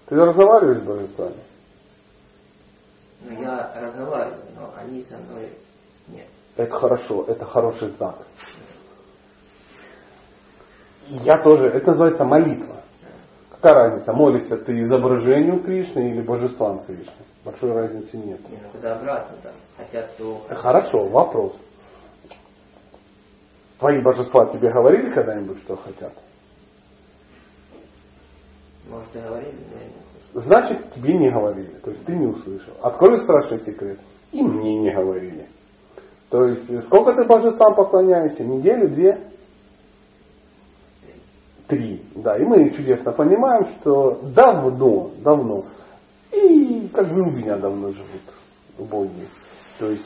Ты разговариваешь с божествами? Ну, я разговариваю, но они со мной нет. Это хорошо, это хороший знак. Я тоже, это называется молитва. Какая разница, молишься ты изображению Кришны или божествам Кришны? Большой разницы нет. Не, ну куда обратно там, хотят то. Хорошо, вопрос. Твои божества тебе говорили когда-нибудь, что хотят? Может и говорили, но я не. Значит, тебе не говорили. То есть ты не услышал. Открою страшный секрет. И мне не говорили. То есть, сколько ты божествам поклоняешься? Неделю, две? Три. Да, и мы чудесно понимаем, что давно, давно, и как бы у меня давно живут боги. То есть,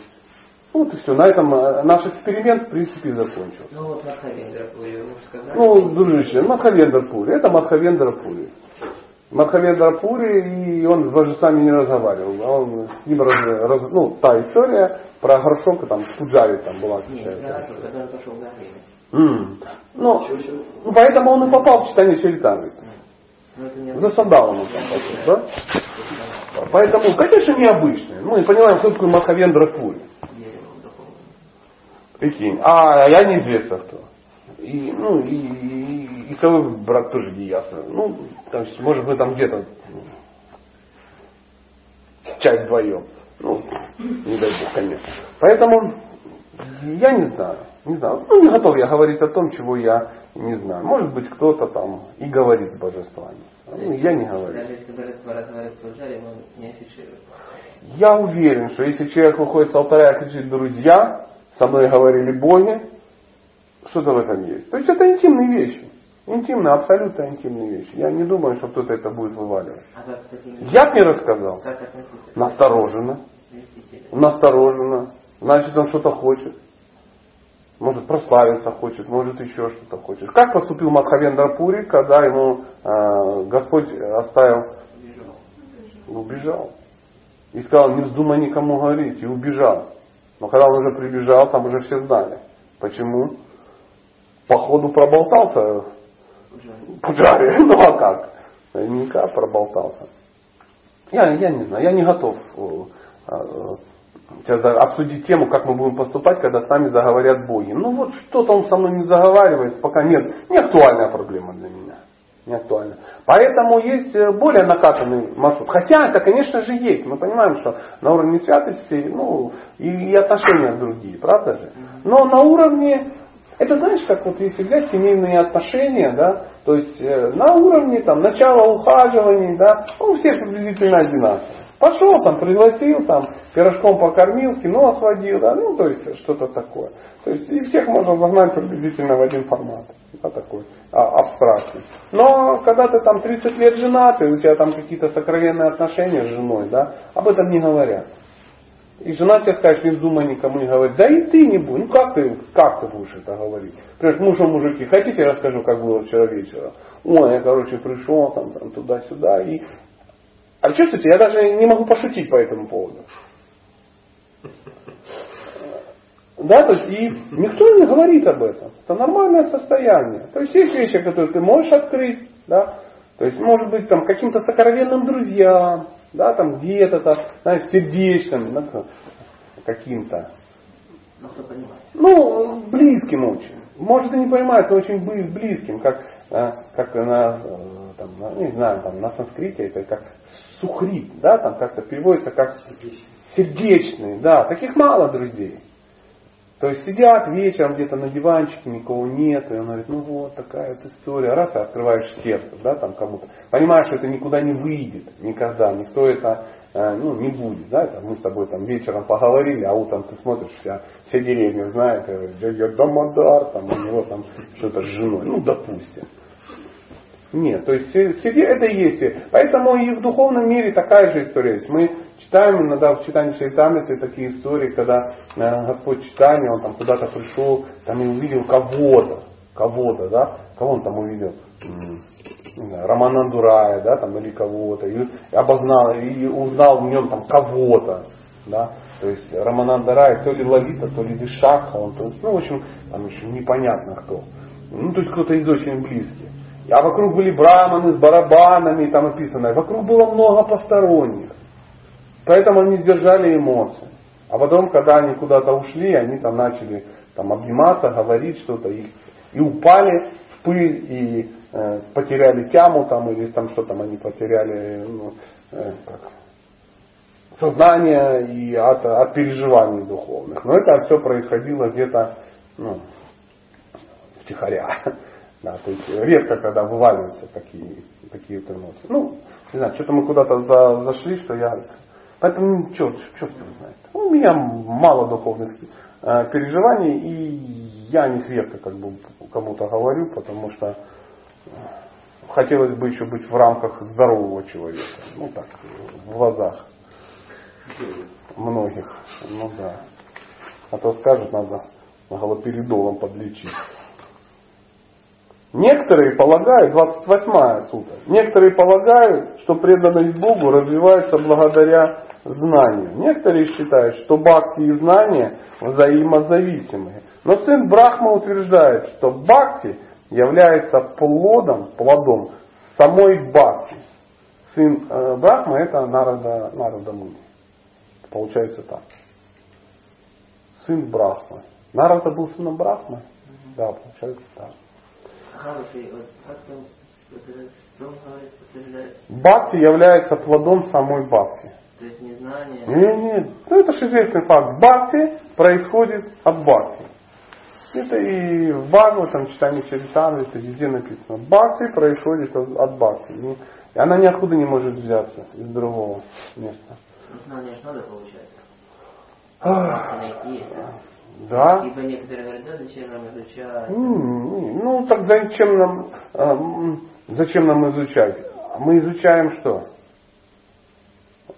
вот и все. На этом э, наш эксперимент, в принципе, закончился. Ну вот Мадхавендра Пури, вы сказали. Ну, дружище, Мадхавендра Пури. Это Мадхавендра Пури. Пури, и он с божествами не разговаривал. а Он с ним раз, раз- ну, та история про горшок, там, с Пуджари там была Нет, когда он пошел время. М. Ну, ну, поэтому он и попал в читание Чаритамрит. Ну За сандалом он там пошел, да? Поэтому, конечно, необычное. Мы понимаем, кто такой Махавендра Пури. Прикинь. А я неизвестно кто. И, ну, и, и, и целый брат тоже не ясно. Ну, там, может мы там где-то часть вдвоем. Ну, не дай бог, конечно. Поэтому я не знаю. Не знаю. Ну, не готов я говорить о том, чего я не знаю. Может быть, кто-то там и говорит с божествами. Ну, я не говорю. Даже если божество разговаривает с Пуджари, он не афиширует. Я уверен, что если человек выходит с алтаря и кричит «друзья», со мной говорили боги, что-то в этом есть. То есть это интимные вещи. Интимные, абсолютно интимные вещи. Я не думаю, что кто-то это будет вываливать. А. Я бы не рассказал. Настороженно. Настороженно. Значит, он что-то хочет. Может, прославиться хочет, может, еще что-то хочет. Как поступил Мадхавендра Пури, когда ему э, Господь оставил, Убежал. убежал. И сказал, не вздумай никому говорить, и убежал. Но когда он уже прибежал, там уже все знали. Почему? Походу проболтался. Пуджари. (laughs) Ну а как? Наверняка проболтался. Я, я не знаю, я не готов э, э, сейчас обсудить тему, как мы будем поступать, когда с нами заговорят боги. Ну вот что-то он со мной не заговаривает, пока нет. Не актуальная проблема для меня. Не актуальна. Поэтому есть э, более накатанный маршрут. Хотя это, конечно же, есть. Мы понимаем, что на уровне святости ну, и, и отношения другие, правда же? Но на уровне это знаешь, как вот если взять семейные отношения, да, то есть э, на уровне там начала ухаживаний, да, ну, все приблизительно одинаковые. Пошел там, пригласил, там, пирожком покормил, кино сводил, да, ну, то есть что-то такое. То есть и всех можно загнать приблизительно в один формат. Да, такой а, абстрактный. Но когда ты там 30 лет женат, и у тебя там какие-то сокровенные отношения с женой, да, об этом не говорят. И жена тебе скажет, не вздумай никому не говорить. Да и ты не будешь. Ну как ты, как ты будешь это говорить? Например, мужу мужики, хотите, я расскажу, как было вчера вечером? Ой, я, короче, пришел там, там туда-сюда. И... А чувствуете, я даже не могу пошутить по этому поводу. Да, то есть и никто не говорит об этом. Это нормальное состояние. То есть есть вещи, которые ты можешь открыть, да, То есть, может быть, там каким-то сокровенным друзьям, да, там где-то, там, знаешь, сердечным, да, каким-то. Ну, понимает. Ну, близким очень. Может и не понимает, но очень близким, как, э, как на, э, там, не знаю, там, на санскрите это как сухрит, да, там как-то переводится как сердечный, да, таких мало друзей. То есть сидят вечером где-то на диванчике, никого нет, и он говорит, ну вот такая вот история. Раз, и открываешь сердце, да, там кому-то. Понимаешь, что это никуда не выйдет, никогда, никто это э, ну, не будет, да, там, мы с тобой там вечером поговорили, а утром ты смотришь, вся, вся деревня знает, я Дамодар, там, у него там что-то с женой, ну, допустим. Нет, то есть себе это и есть. Поэтому и в духовном мире такая же история есть. Мы читаем иногда в читании Шайтамриты такие истории, когда э, Господь читание, он там куда-то пришел, там и увидел кого-то, кого-то, да, кого он там увидел? Романа Дурая, да, там, или кого-то, и обознал, и узнал в нем там кого-то, да, то есть Романанда Рай, то ли Лолита, то ли Вишакха, он, то есть, ну, в общем, там еще непонятно кто. Ну, то есть кто-то из очень близких. А вокруг были браманы с барабанами, там написано, вокруг было много посторонних. Поэтому они сдержали эмоции. А потом, когда они куда-то ушли, они там начали там, обниматься, говорить что-то, и, и упали в пыль, и э, потеряли тяму там, или там что там они потеряли, ну, э, как, сознание и от, от переживаний духовных. Но это все происходило где-то ну, втихаря. (laughs) Да, то есть редко, когда вываливаются такие, такие эмоции. Ну, не знаю, что-то мы куда-то за, зашли, что я Поэтому черт, черт его знает. У меня мало духовных э, переживаний, и я о них редко как бы кому-то говорю, потому что хотелось бы еще быть в рамках здорового человека. Ну так, в глазах многих. Ну да. А то скажут, надо галоперидолом подлечить. Некоторые полагают, 28 сута, некоторые полагают, что преданность Богу развивается благодаря знанию. Некоторые считают, что бхакти и знания взаимозависимые. Но сын Брахма утверждает, что бхакти является плодом, плодом самой бхакти. Сын э, Брахма это Нарада, Нарада Муни. Получается так. Сын Брахма. Нарада был сыном Брахмы? Да, получается так. Бхакти является плодом самой бхакти. То есть незнание... Нет, нет. Ну, это же известный факт. Бхакти происходит от бхакти. Это и в Бхагаватам, читании Чаританы, это везде написано. Бхакти происходит от бхакти. И она ниоткуда не может взяться из другого места. Ну, знание же надо получать. Найти это. Да. Ибо некоторые говорят, да, зачем нам изучать? Ну, так зачем нам, э, зачем нам изучать? Мы изучаем что?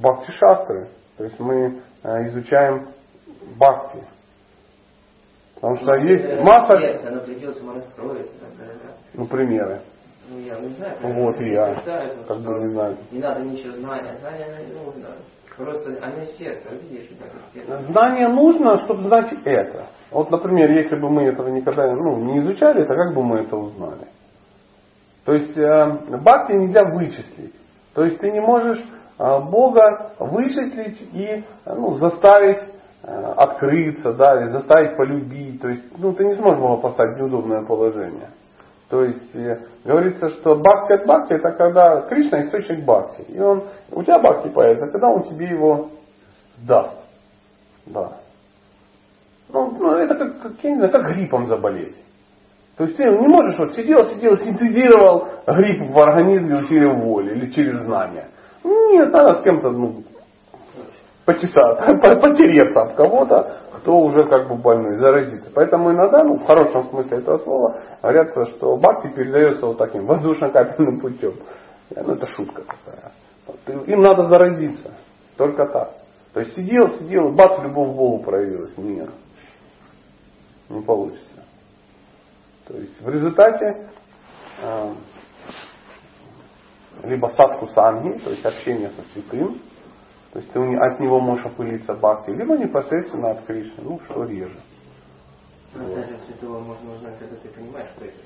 Бхакти шастры. То есть мы э, изучаем бхакти. Потому что ну, есть масса... Сердце, оно самораскроется. Ну, примеры. Ну, я не знаю. Вот и я. Читаю, как бы не знаю. Не надо ничего знать. А знание не нужно. Просто оно сердце, видишь, сердце. Знание нужно, чтобы знать это. Вот, например, если бы мы этого никогда ну, не изучали, то как бы мы это узнали? То есть э, бхакти нельзя вычислить. То есть ты не можешь Бога вычислить и ну, заставить э, открыться, да, или заставить полюбить. То есть, ну, ты не сможешь Бога поставить в неудобное положение. То есть, э, говорится, что бхакти от бхакти, это когда Кришна источник бхакти. И он, у тебя бхакти появится, когда он тебе его даст. Да. Ну, ну это как, как, я не знаю, как гриппом заболеть. То есть ты не можешь вот сидел, сидел, синтезировал грипп в организме усилием воли или через знания. Нет, надо с кем-то ну, почесаться, (laughs) потереться об кого-то, кто уже как бы больной, заразится. Поэтому иногда, ну, в хорошем смысле этого слова, говорят, что бакти передается вот таким (laughs) воздушно-капельным путем. Ну, это шутка такая. Им надо заразиться. Только так. То есть сидел, сидел, бац, любовь в Богу проявилась. Нет. Не получится. То есть в результате э, либо садху санги, то есть общение со святым, то есть ты от него можешь опылиться бхакти, либо непосредственно от Кришны, ну что реже. Но вот. даже святого можно узнать, когда ты понимаешь, что это.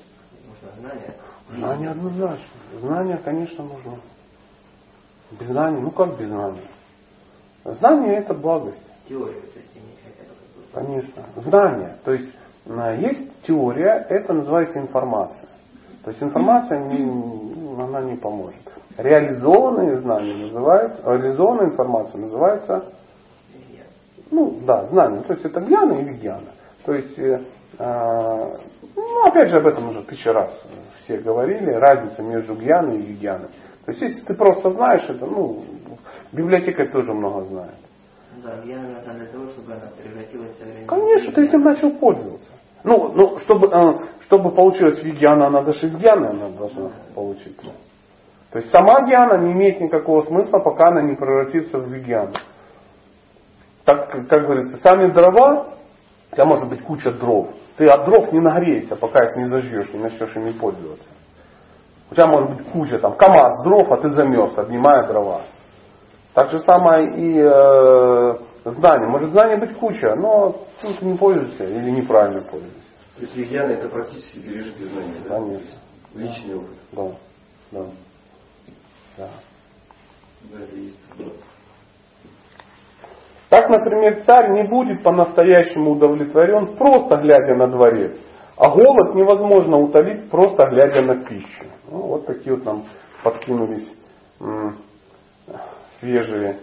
Нужно знание. Знание однозначно. Знание, конечно, нужно. Без знания, ну как без знания? Знание это благость. Теорию, то есть иметь хотя бы. Конечно. Знание. То есть э, есть теория, это называется информация. То есть информация не, она не поможет. Реализованные знания называются, реализованная информация называется, ну да, знание. То есть это гьяна или гьяна. То есть, э, э, ну опять же об этом уже тысячу раз все говорили, разница между гьяной и гьяной. То есть если ты просто знаешь это, ну, библиотека тоже много знает. Да, нужна для того, чтобы она превратилась в. Конечно, ты этим начал пользоваться. Ну, ну чтобы, э, чтобы получилось вигьяна, надо же из она должна получиться. То есть сама гьяна не имеет никакого смысла, пока она не превратится в вигьяну. Так, как говорится, сами дрова, у тебя может быть куча дров. Ты от дров не нагреешься, пока их не зажжешь, не начнешь ими пользоваться. У тебя может быть куча, там, КАМАЗ дров, а ты замерз, обнимая дрова. Так же самое и э, знание. Может знание быть куча, но ты не пользуешься или неправильно пользуешься. То есть вегьяна это практически пережитые знания, да? Конечно. Личный опыт. Да. Да. Да. Да, это есть. Да. Так, например, царь не будет по-настоящему удовлетворен, просто глядя на дворец. А голод невозможно утолить, просто глядя на пищу. Ну, вот такие вот нам подкинулись свежие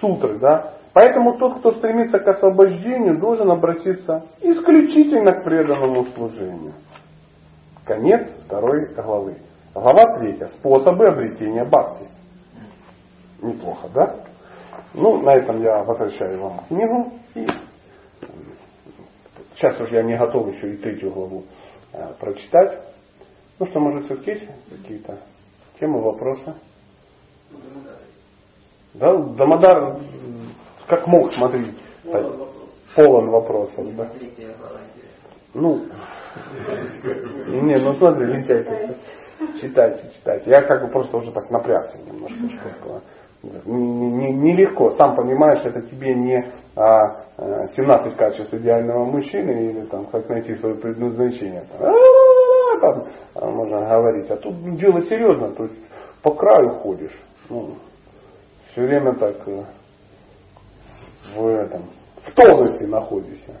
сутры. Да? Поэтому тот, кто стремится к освобождению, должен обратиться исключительно к преданному служению. Конец второй главы. Глава третья. Способы обретения бхакти. Неплохо, да? Ну, на этом я возвращаю вам книгу. И сейчас уже я не готов еще и третью главу э, прочитать. Ну что, может, все-таки есть какие-то темы, вопросы? Да, Дамодар как мог, смотри, так, полон вопросов. Да. Ну, не, ну смотри, лентяйка. Читайте, читайте. Я как бы просто уже так напрягся немножко. чтобы, не- не- Нелегко. Сам понимаешь, это тебе не а, э, 17 качеств идеального мужчины или там как найти свое предназначение. Там, «А-а-а», там, а, можно говорить. А тут дело серьезно. То есть по краю ходишь. Ну, все время так э, в этом, в тонусе находишься.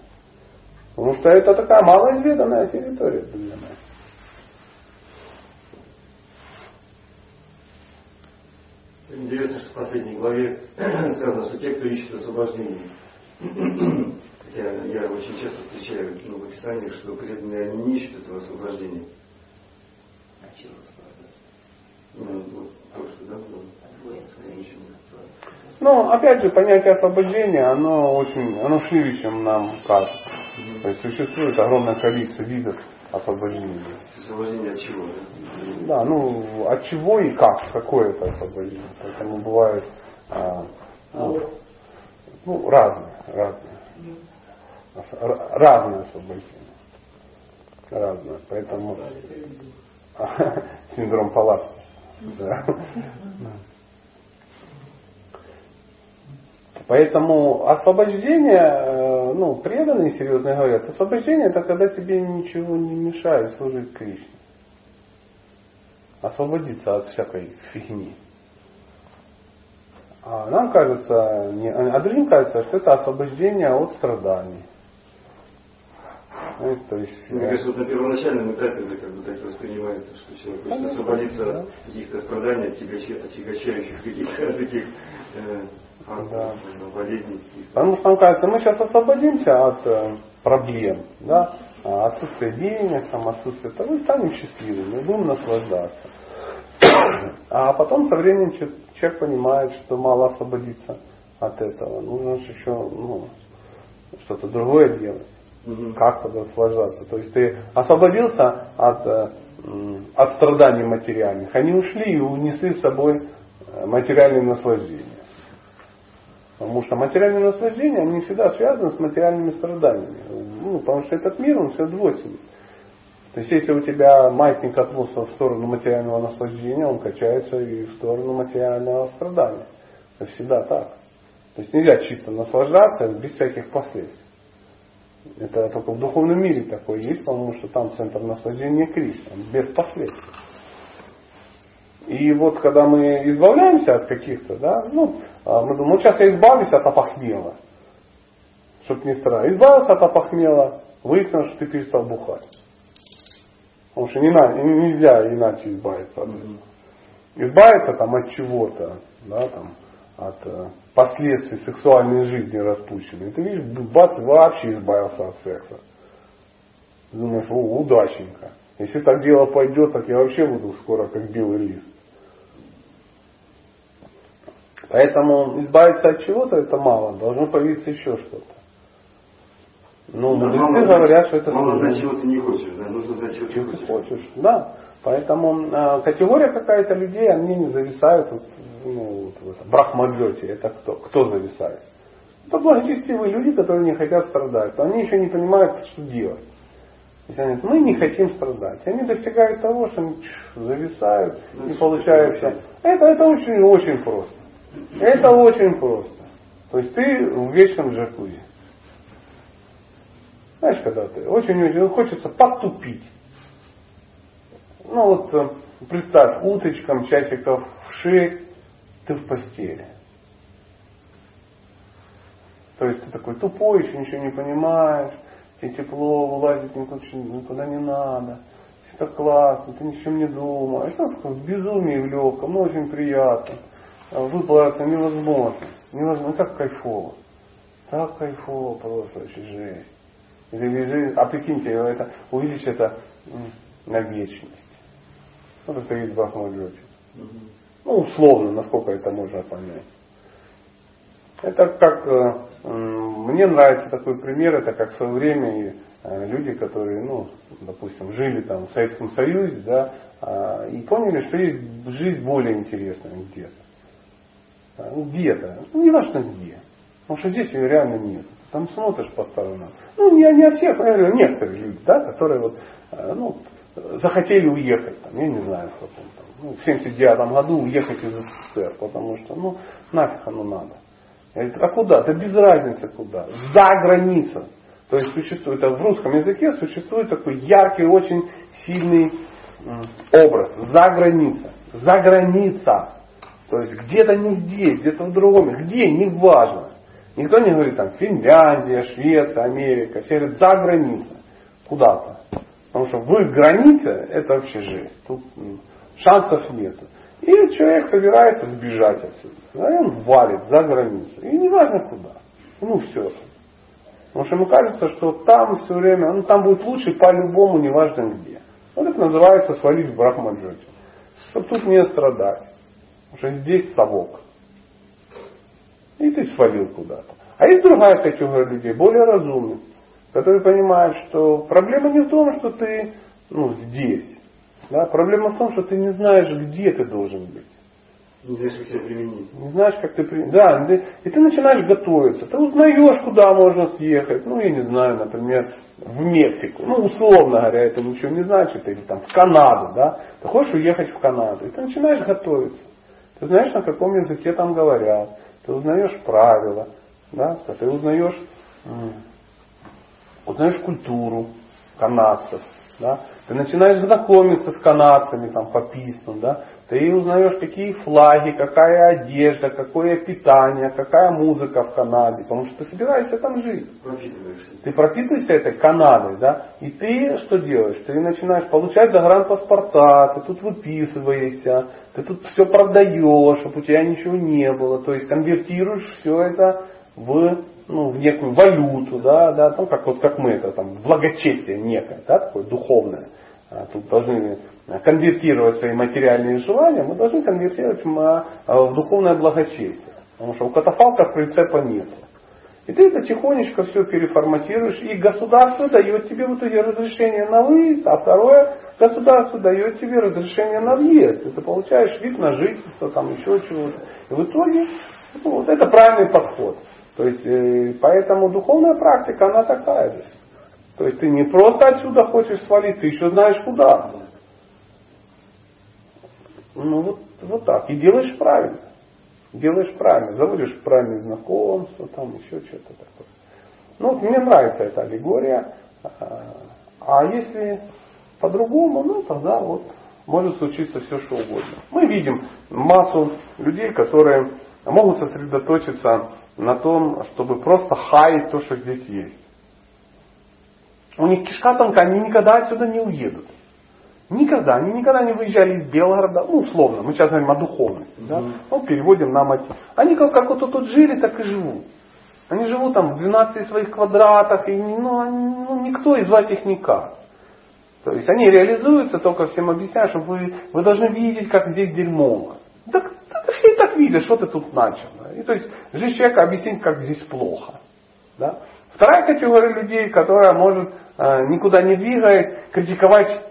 Потому что это такая малоизведанная территория для нас. Интересно, что в последней главе (clears throat) сказано, что те, кто ищет освобождение, (clears throat) хотя я очень часто встречаю ну, в описании, что преданные они не ищут этого освобождения. А чего освобождать? Ну, вот то, что да, было. От воинской Ничего. Но опять же, понятие освобождения, оно очень, оно шире, чем нам кажется. То есть существует огромное количество видов освобождения. Освобождение от чего, да? Ну от чего и как, какое это освобождение. Поэтому бывают а, ну, ну, разные, разные. Разные освобождения. Разные. Поэтому синдром палатки. (laughs) Да. (laughs) Поэтому освобождение, э, ну, преданные серьезно говорят, освобождение это когда тебе ничего не мешает служить Кришне. Освободиться от всякой фигни. А нам кажется, не- а другим кажется, что это освобождение от страданий. Знаете, То есть, Мне э, кажется, вот на первоначальном этапе это как бы так воспринимается, что человек хочет освободиться да. от каких-то страданий, отягощающих каких-то (laughs) таких э, каких-то. Потому что нам кажется, мы сейчас освободимся от э, проблем, да, а, отсутствие денег, там, отсутствие того, и станем счастливыми, будем наслаждаться. (coughs) А потом со временем че- человек понимает, что мало освободиться от этого. Нужно же еще ну, что-то другое делать. Как тогда наслаждаться? То есть ты освободился от, э, от страданий материальных. Они ушли и унесли с собой э, материальные наслаждения. Потому что материальные наслаждения, они всегда связаны с материальными страданиями. Ну, потому что этот мир, он все двойственный. То есть, если у тебя маятник коснулся в сторону материального наслаждения, он качается и в сторону материального страдания. Это всегда так. То есть, нельзя чисто наслаждаться без всяких последствий. Это только в духовном мире такое есть, потому что там центр наслаждения Кришна, без последствий. И вот когда мы избавляемся от каких-то, да, ну, мы думаем, ну сейчас я избавлюсь от опохмела, чтобы не страдать. Избавился от опохмела, выяснилось, что ты перестал бухать. Потому что не на, нельзя иначе избавиться от этого. Избавиться там от чего-то, да, там, от э, последствий сексуальной жизни распущенной. Ты видишь, бац, вообще избавился от секса. Думаешь, о, удаченько. Если так дело пойдет, так я вообще буду скоро как белый лист. Поэтому избавиться от чего-то это мало, должно появиться еще что-то. Ну, да, мудрецы мало, говорят, что это мало знать, чего ты не хочешь, да? нужно знать, чего, ты хочешь. хочешь. Да. Поэтому э, категория какая-то людей, они не зависают вот, ну, вот в брахмаджоте. Это кто? Кто зависает? Это благочестивые люди, которые не хотят страдать. Но они еще не понимают, что делать. Они говорят, мы не хотим страдать. Они достигают того, что они зависают, ну, не получается. Это, это очень-очень просто. Это очень просто. То есть ты в вечном джакузи. Знаешь, когда ты очень-очень хочется потупить. Ну вот э, представь, уточкам часиков в 6 ты в постели. То есть ты такой тупой, еще ничего не понимаешь, тебе тепло, вылазить никуда, не надо, все так классно, ты ни о чем не думаешь. Ну, в безумии в легком, ну очень приятно. Выплавиться невозможно. Невозможно, как кайфово. Так кайфово просто, очень жесть. Или, а прикиньте, это, увидишь это на вечность. Вот это есть Брахмаджоти. Ну, условно, насколько это можно понять. Это как, э, мне нравится такой пример, это как в свое время э, люди, которые, ну, допустим, жили там в Советском Союзе, да, а, и поняли, что есть жизнь более интересная где-то. А, где-то, ну, не важно где. Потому что здесь ее реально нет. Там смотришь по сторонам. Ну, не, не о всех, наверное, некоторые люди, да, которые вот, э, ну, захотели уехать, там, я не знаю, в каком там, ну, в 79 году уехать из СССР, потому что, ну, нафиг оно надо. Я говорю, а куда? Да без разницы куда. За границу. То есть существует, в русском языке существует такой яркий, очень сильный образ. За граница. За граница. То есть где-то не здесь, где-то в другом. Где, не важно. Никто не говорит там Финляндия, Швеция, Америка. Все говорят за граница. Куда-то. Потому что в их границе это вообще жесть. Тут шансов нет. И человек собирается сбежать отсюда. И он валит за границу. И не важно куда. Ну все. Потому что ему кажется, что там все время, ну там будет лучше по-любому, неважно где. Вот это называется свалить в Брахмаджоте. Чтобы тут не страдать. Что здесь совок. И ты свалил куда-то. А есть другая категория людей, более разумных которые понимают, что проблема не в том, что ты ну, здесь. Да? Проблема в том, что ты не знаешь, где ты должен быть. Не знаешь, как тебя применить. Не знаешь, как ты применить. Да, и ты начинаешь готовиться. Ты узнаешь, куда можно съехать. Ну, я не знаю, например, в Мексику. Ну, условно говоря, это ничего не значит. Или там в Канаду, да. Ты хочешь уехать в Канаду. И ты начинаешь готовиться. Ты знаешь, на каком языке там говорят. Ты узнаешь правила. Да? Ты узнаешь узнаешь культуру канадцев, да, ты начинаешь знакомиться с канадцами там, по письмам, да, ты узнаешь, какие флаги, какая одежда, какое питание, какая музыка в Канаде, потому что ты собираешься там жить. Ты пропитываешься этой Канадой, да, и ты что делаешь? Ты начинаешь получать загранпаспорта, ты тут выписываешься, ты тут все продаешь, чтобы у тебя ничего не было, то есть конвертируешь все это в ну, в некую валюту, да, да, там, как, вот, как мы это, там, благочестие некое, да, такое духовное. А, тут должны конвертировать свои материальные желания, мы должны конвертировать в, в духовное благочестие. Потому что у катафалков прицепа нет. И ты это тихонечко все переформатируешь, и государство дает тебе в итоге разрешение на выезд, а второе, государство дает тебе разрешение на въезд. И ты получаешь вид на жительство, там еще чего-то. И в итоге, ну, вот это правильный подход. То есть, э, поэтому духовная практика, она такая же. То есть ты не просто отсюда хочешь свалить, ты еще знаешь куда. Ну вот, вот так. И делаешь правильно. Делаешь правильно. Заводишь правильные знакомства, там еще что-то такое. Ну, мне нравится эта аллегория. А если по-другому, ну тогда вот может случиться все, что угодно. Мы видим массу людей, которые могут сосредоточиться на том, чтобы просто хаять то, что здесь есть. У них кишка тонка, они никогда отсюда не уедут. Никогда. Они никогда не выезжали из Белгорода. Ну, условно, мы сейчас говорим о духовности. Да? Ну, переводим на мотив. Они как, как вот тут жили, так и живут. Они живут там в 12 своих квадратах, и ну, ну, никто из вас их никак. То есть они реализуются, только всем объясняют, что вы, вы должны видеть, как здесь дерьмово. Так, так все и так видят, что ты тут начал. Да? И то есть жизнь человека объяснить, как здесь плохо. Да? Вторая категория людей, которая может э, никуда не двигает, критиковать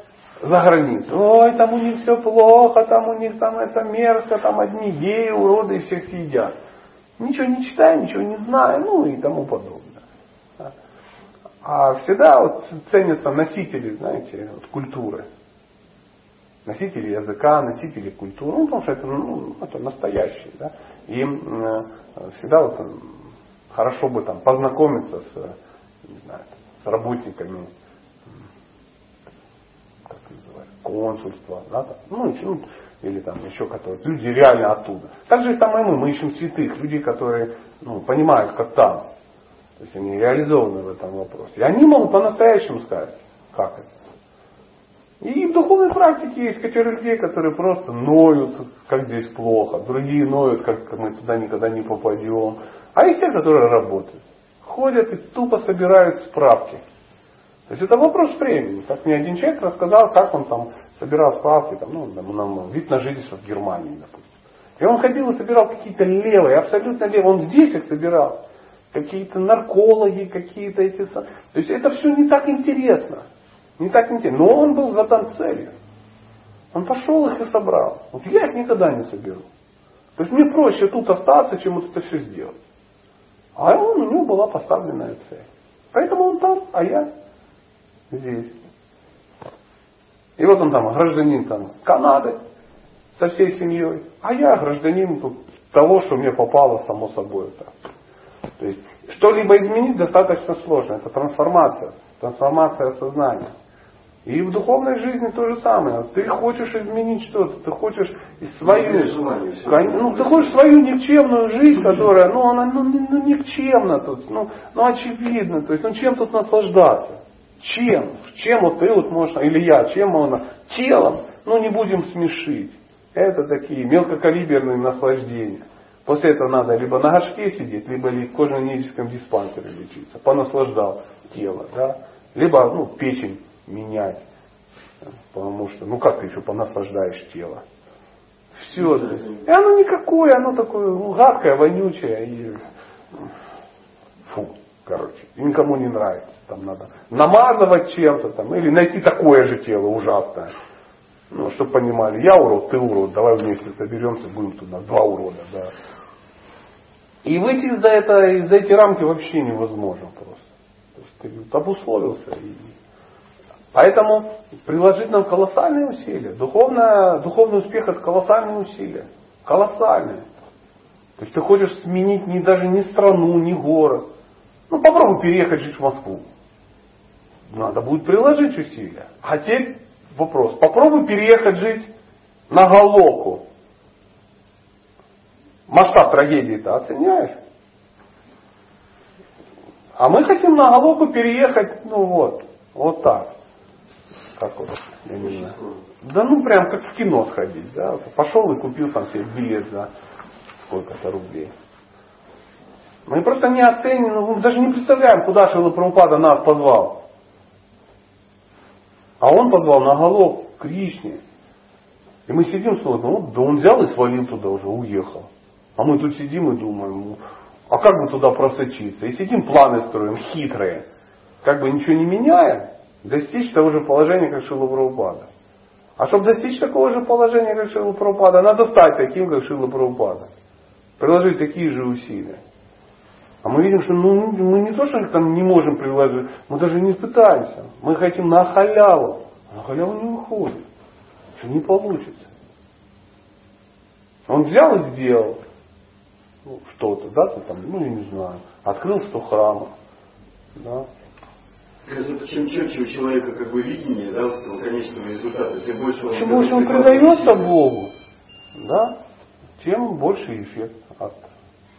за границу. Ой, там у них все плохо, там у них там это мерзко, там одни геи, уроды и всех съедят. Ничего не читаю, ничего не знаю, ну и тому подобное. А всегда вот ценятся носители, знаете, вот культуры. Носители языка, носители культуры. Ну, потому что это, ну, это настоящие. Да? И э, всегда вот хорошо бы там познакомиться с, не знаю, с работниками консульства, да, там, ну, ну, или там еще которые, люди реально оттуда. Так же и самое мы, мы ищем святых, людей, которые ну, понимают, как там. То есть они реализованы в этом вопросе. И они могут по-настоящему сказать, как это. И в духовной практике есть категория людей, которые просто ноют, как здесь плохо. Другие ноют, как мы туда никогда не попадем. А есть те, которые работают. Ходят и тупо собирают справки. То есть это вопрос времени. Как мне один человек рассказал, как он там собирал справки, там, ну, нам вид на жительство в Германии, допустим. И он ходил и собирал какие-то левые, абсолютно левые. Он здесь их собирал какие-то наркологи, какие-то эти... То есть это все не так интересно. Не так интересно. Но он был задан целью. Он пошел их и собрал. Вот я их никогда не соберу. То есть мне проще тут остаться, чем вот это все сделать. А он, у него была поставленная цель. Поэтому он там, а я здесь. И вот он там, гражданин там Канады со всей семьей, а я гражданин того, что мне попало само собой. Так. То есть что-либо изменить достаточно сложно. Это трансформация. Трансформация сознания. И в духовной жизни то же самое. Ты хочешь изменить что-то, ты хочешь свою, ну, ты хочешь свою никчемную жизнь, которая, ну, она ну, ну, никчемна тут, ну, ну, очевидно, то есть, ну, чем тут наслаждаться? Чем? Чем вот ты вот можешь, или я, чем можно? Телом, ну, не будем смешить. Это такие мелкокалиберные наслаждения. После этого надо либо на горшке сидеть, либо в кожно-венерическом диспансере лечиться. Понаслаждал тело. Да? Либо ну, печень менять. Потому что, ну как ты еще понаслаждаешь тело? Все. И оно никакое, оно такое ну, гадкое, вонючее. И... Фу, короче. И никому не нравится. Там надо намазывать чем-то там, или найти такое же тело ужасное. Ну, чтобы понимали, я урод, ты урод, давай вместе соберемся, будем туда, два урода, да. И выйти за, это, за эти рамки вообще невозможно просто. То есть ты обусловился. И... Поэтому приложить нам колоссальные усилия. Духовное, духовный успех это колоссальные усилия. Колоссальные. То есть ты хочешь сменить ни, даже ни страну, ни город. Ну попробуй переехать жить в Москву. Надо будет приложить усилия. А теперь вопрос. Попробуй переехать жить на Галоку масштаб трагедии-то оценяешь? А мы хотим на голову переехать, ну вот, вот так. Как вот, я не знаю. Да ну прям как в кино сходить, да. Пошел и купил там себе билет за сколько-то рублей. Мы просто не оценим, ну, мы даже не представляем, куда Шила Прабхупада нас позвал. А он позвал на голов к Кришне. И мы сидим, смотрим, ну, да он взял и свалил туда уже, уехал. А мы тут сидим и думаем, а как бы туда просочиться? И сидим, планы строим, хитрые. Как бы ничего не меняя, достичь того же положения, как Шила Прабхупада. А чтобы достичь такого же положения, как Шила Прабхупада, надо стать таким, как Шила Прабхупада. Приложить такие же усилия. А мы видим, что ну, мы не то, что там не можем приложить, мы даже не пытаемся. Мы хотим на халяву. А на халяву не выходит. Что не получится. Он взял и сделал ну, что-то, да, там, ну, я не знаю, открыл 100 храмов. Да. Чем четче у человека как бы видение да, вот конечного результата, тем больше он... Чем больше он предается Богу, да, тем больше эффект от,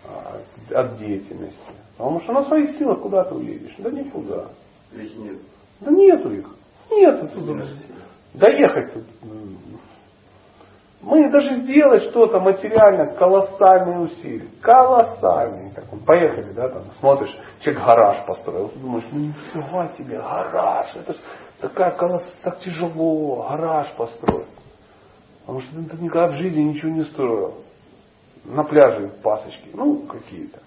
от, от деятельности. Потому что на своих силах куда ты уедешь? Да никуда. Их нет. Да нету их. Нету тут. Доехать тут. Мы даже сделать что-то материально, колоссальные усилия. Колоссальные. Так, поехали, да, там, смотришь, человек гараж построил. Ты думаешь, ну нифига тебе, гараж. Это ж такая колосс... так тяжело, гараж построить. Потому что ты никогда в жизни ничего не строил. На пляже пасочки, ну, какие-то.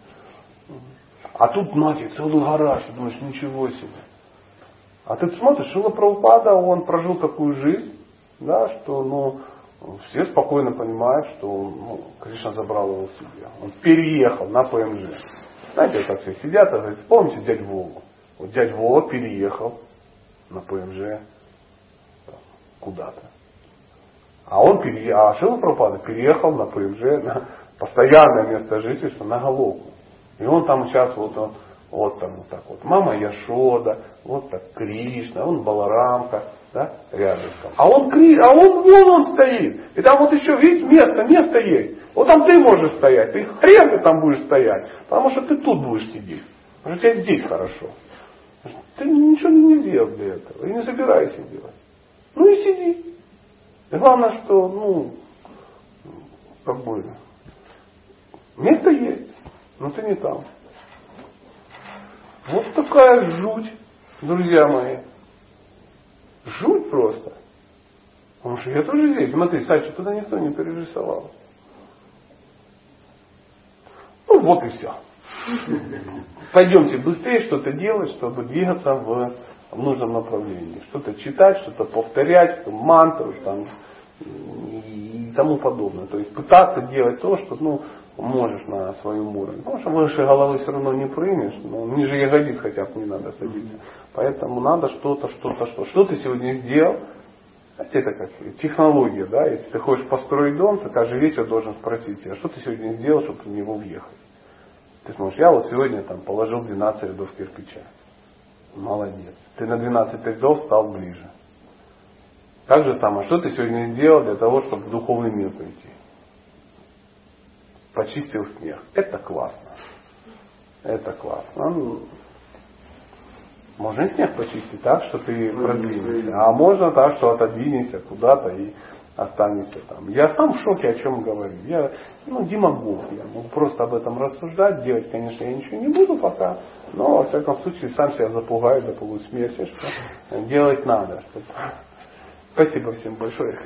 А тут, знаете, целый гараж. Ты думаешь, ничего себе. А ты смотришь, Шила Прабхупада, он прожил такую жизнь, да, что ну, все спокойно понимают, что ну, Кришна забрал его себе. Он переехал на ПМЖ. Знаете, как все сидят, а говорят, помните дядь Вову? Вот дядь Вова переехал на ПМЖ куда-то. А он переехал, а Шила Пропада переехал на ПМЖ на постоянное место жительства на Головку. И он там сейчас вот он, вот там вот так вот. Мама Яшода, вот так Кришна, он Баларамка, да, рядом. А он, а он, вон он стоит. И там вот еще, видите, место, место есть. Вот там ты можешь стоять. Ты хрен ты там будешь стоять. Потому что ты тут будешь сидеть. Потому что тебе здесь хорошо. Ты ничего не сделал для этого. И не собираешься делать. Ну и сиди. И главное, что, ну, как бы, место есть, но ты не там. Вот такая жуть, друзья мои. Жуть просто. Потому что я тоже здесь. Смотри, Сачи туда никто не перерисовал. Ну вот и все. Пойдемте быстрее что-то делать, чтобы двигаться в, в нужном направлении. Что-то читать, что-то повторять, мантру там, и тому подобное. То есть пытаться делать то, что ну, можешь на своем уровне. Потому что выше головы все равно не прыгнешь, но ниже ягодиц хотя бы не надо садиться. Поэтому надо что-то, что-то, что. Что ты сегодня сделал? Это как технология, да? Если ты хочешь построить дом, то каждый вечер должен спросить себя, что ты сегодня сделал, чтобы в него въехать. Ты сможешь, я вот сегодня там положил 12 рядов кирпича. Молодец. Ты на 12 рядов стал ближе. Так же самое, что ты сегодня сделал для того, чтобы в духовный мир прийти? Почистил снег. Это классно. Это классно. Ну, можно и снег почистить так, что ты продвинешься. А можно так, что отодвинешься куда-то и останешься там. Я сам в шоке, о чем говорю. Я ну, демагог. Я могу просто об этом рассуждать. Делать, конечно, я ничего не буду пока. Но, во всяком случае, сам себя запугаю до полусмерти, что делать надо. Спасибо всем большое.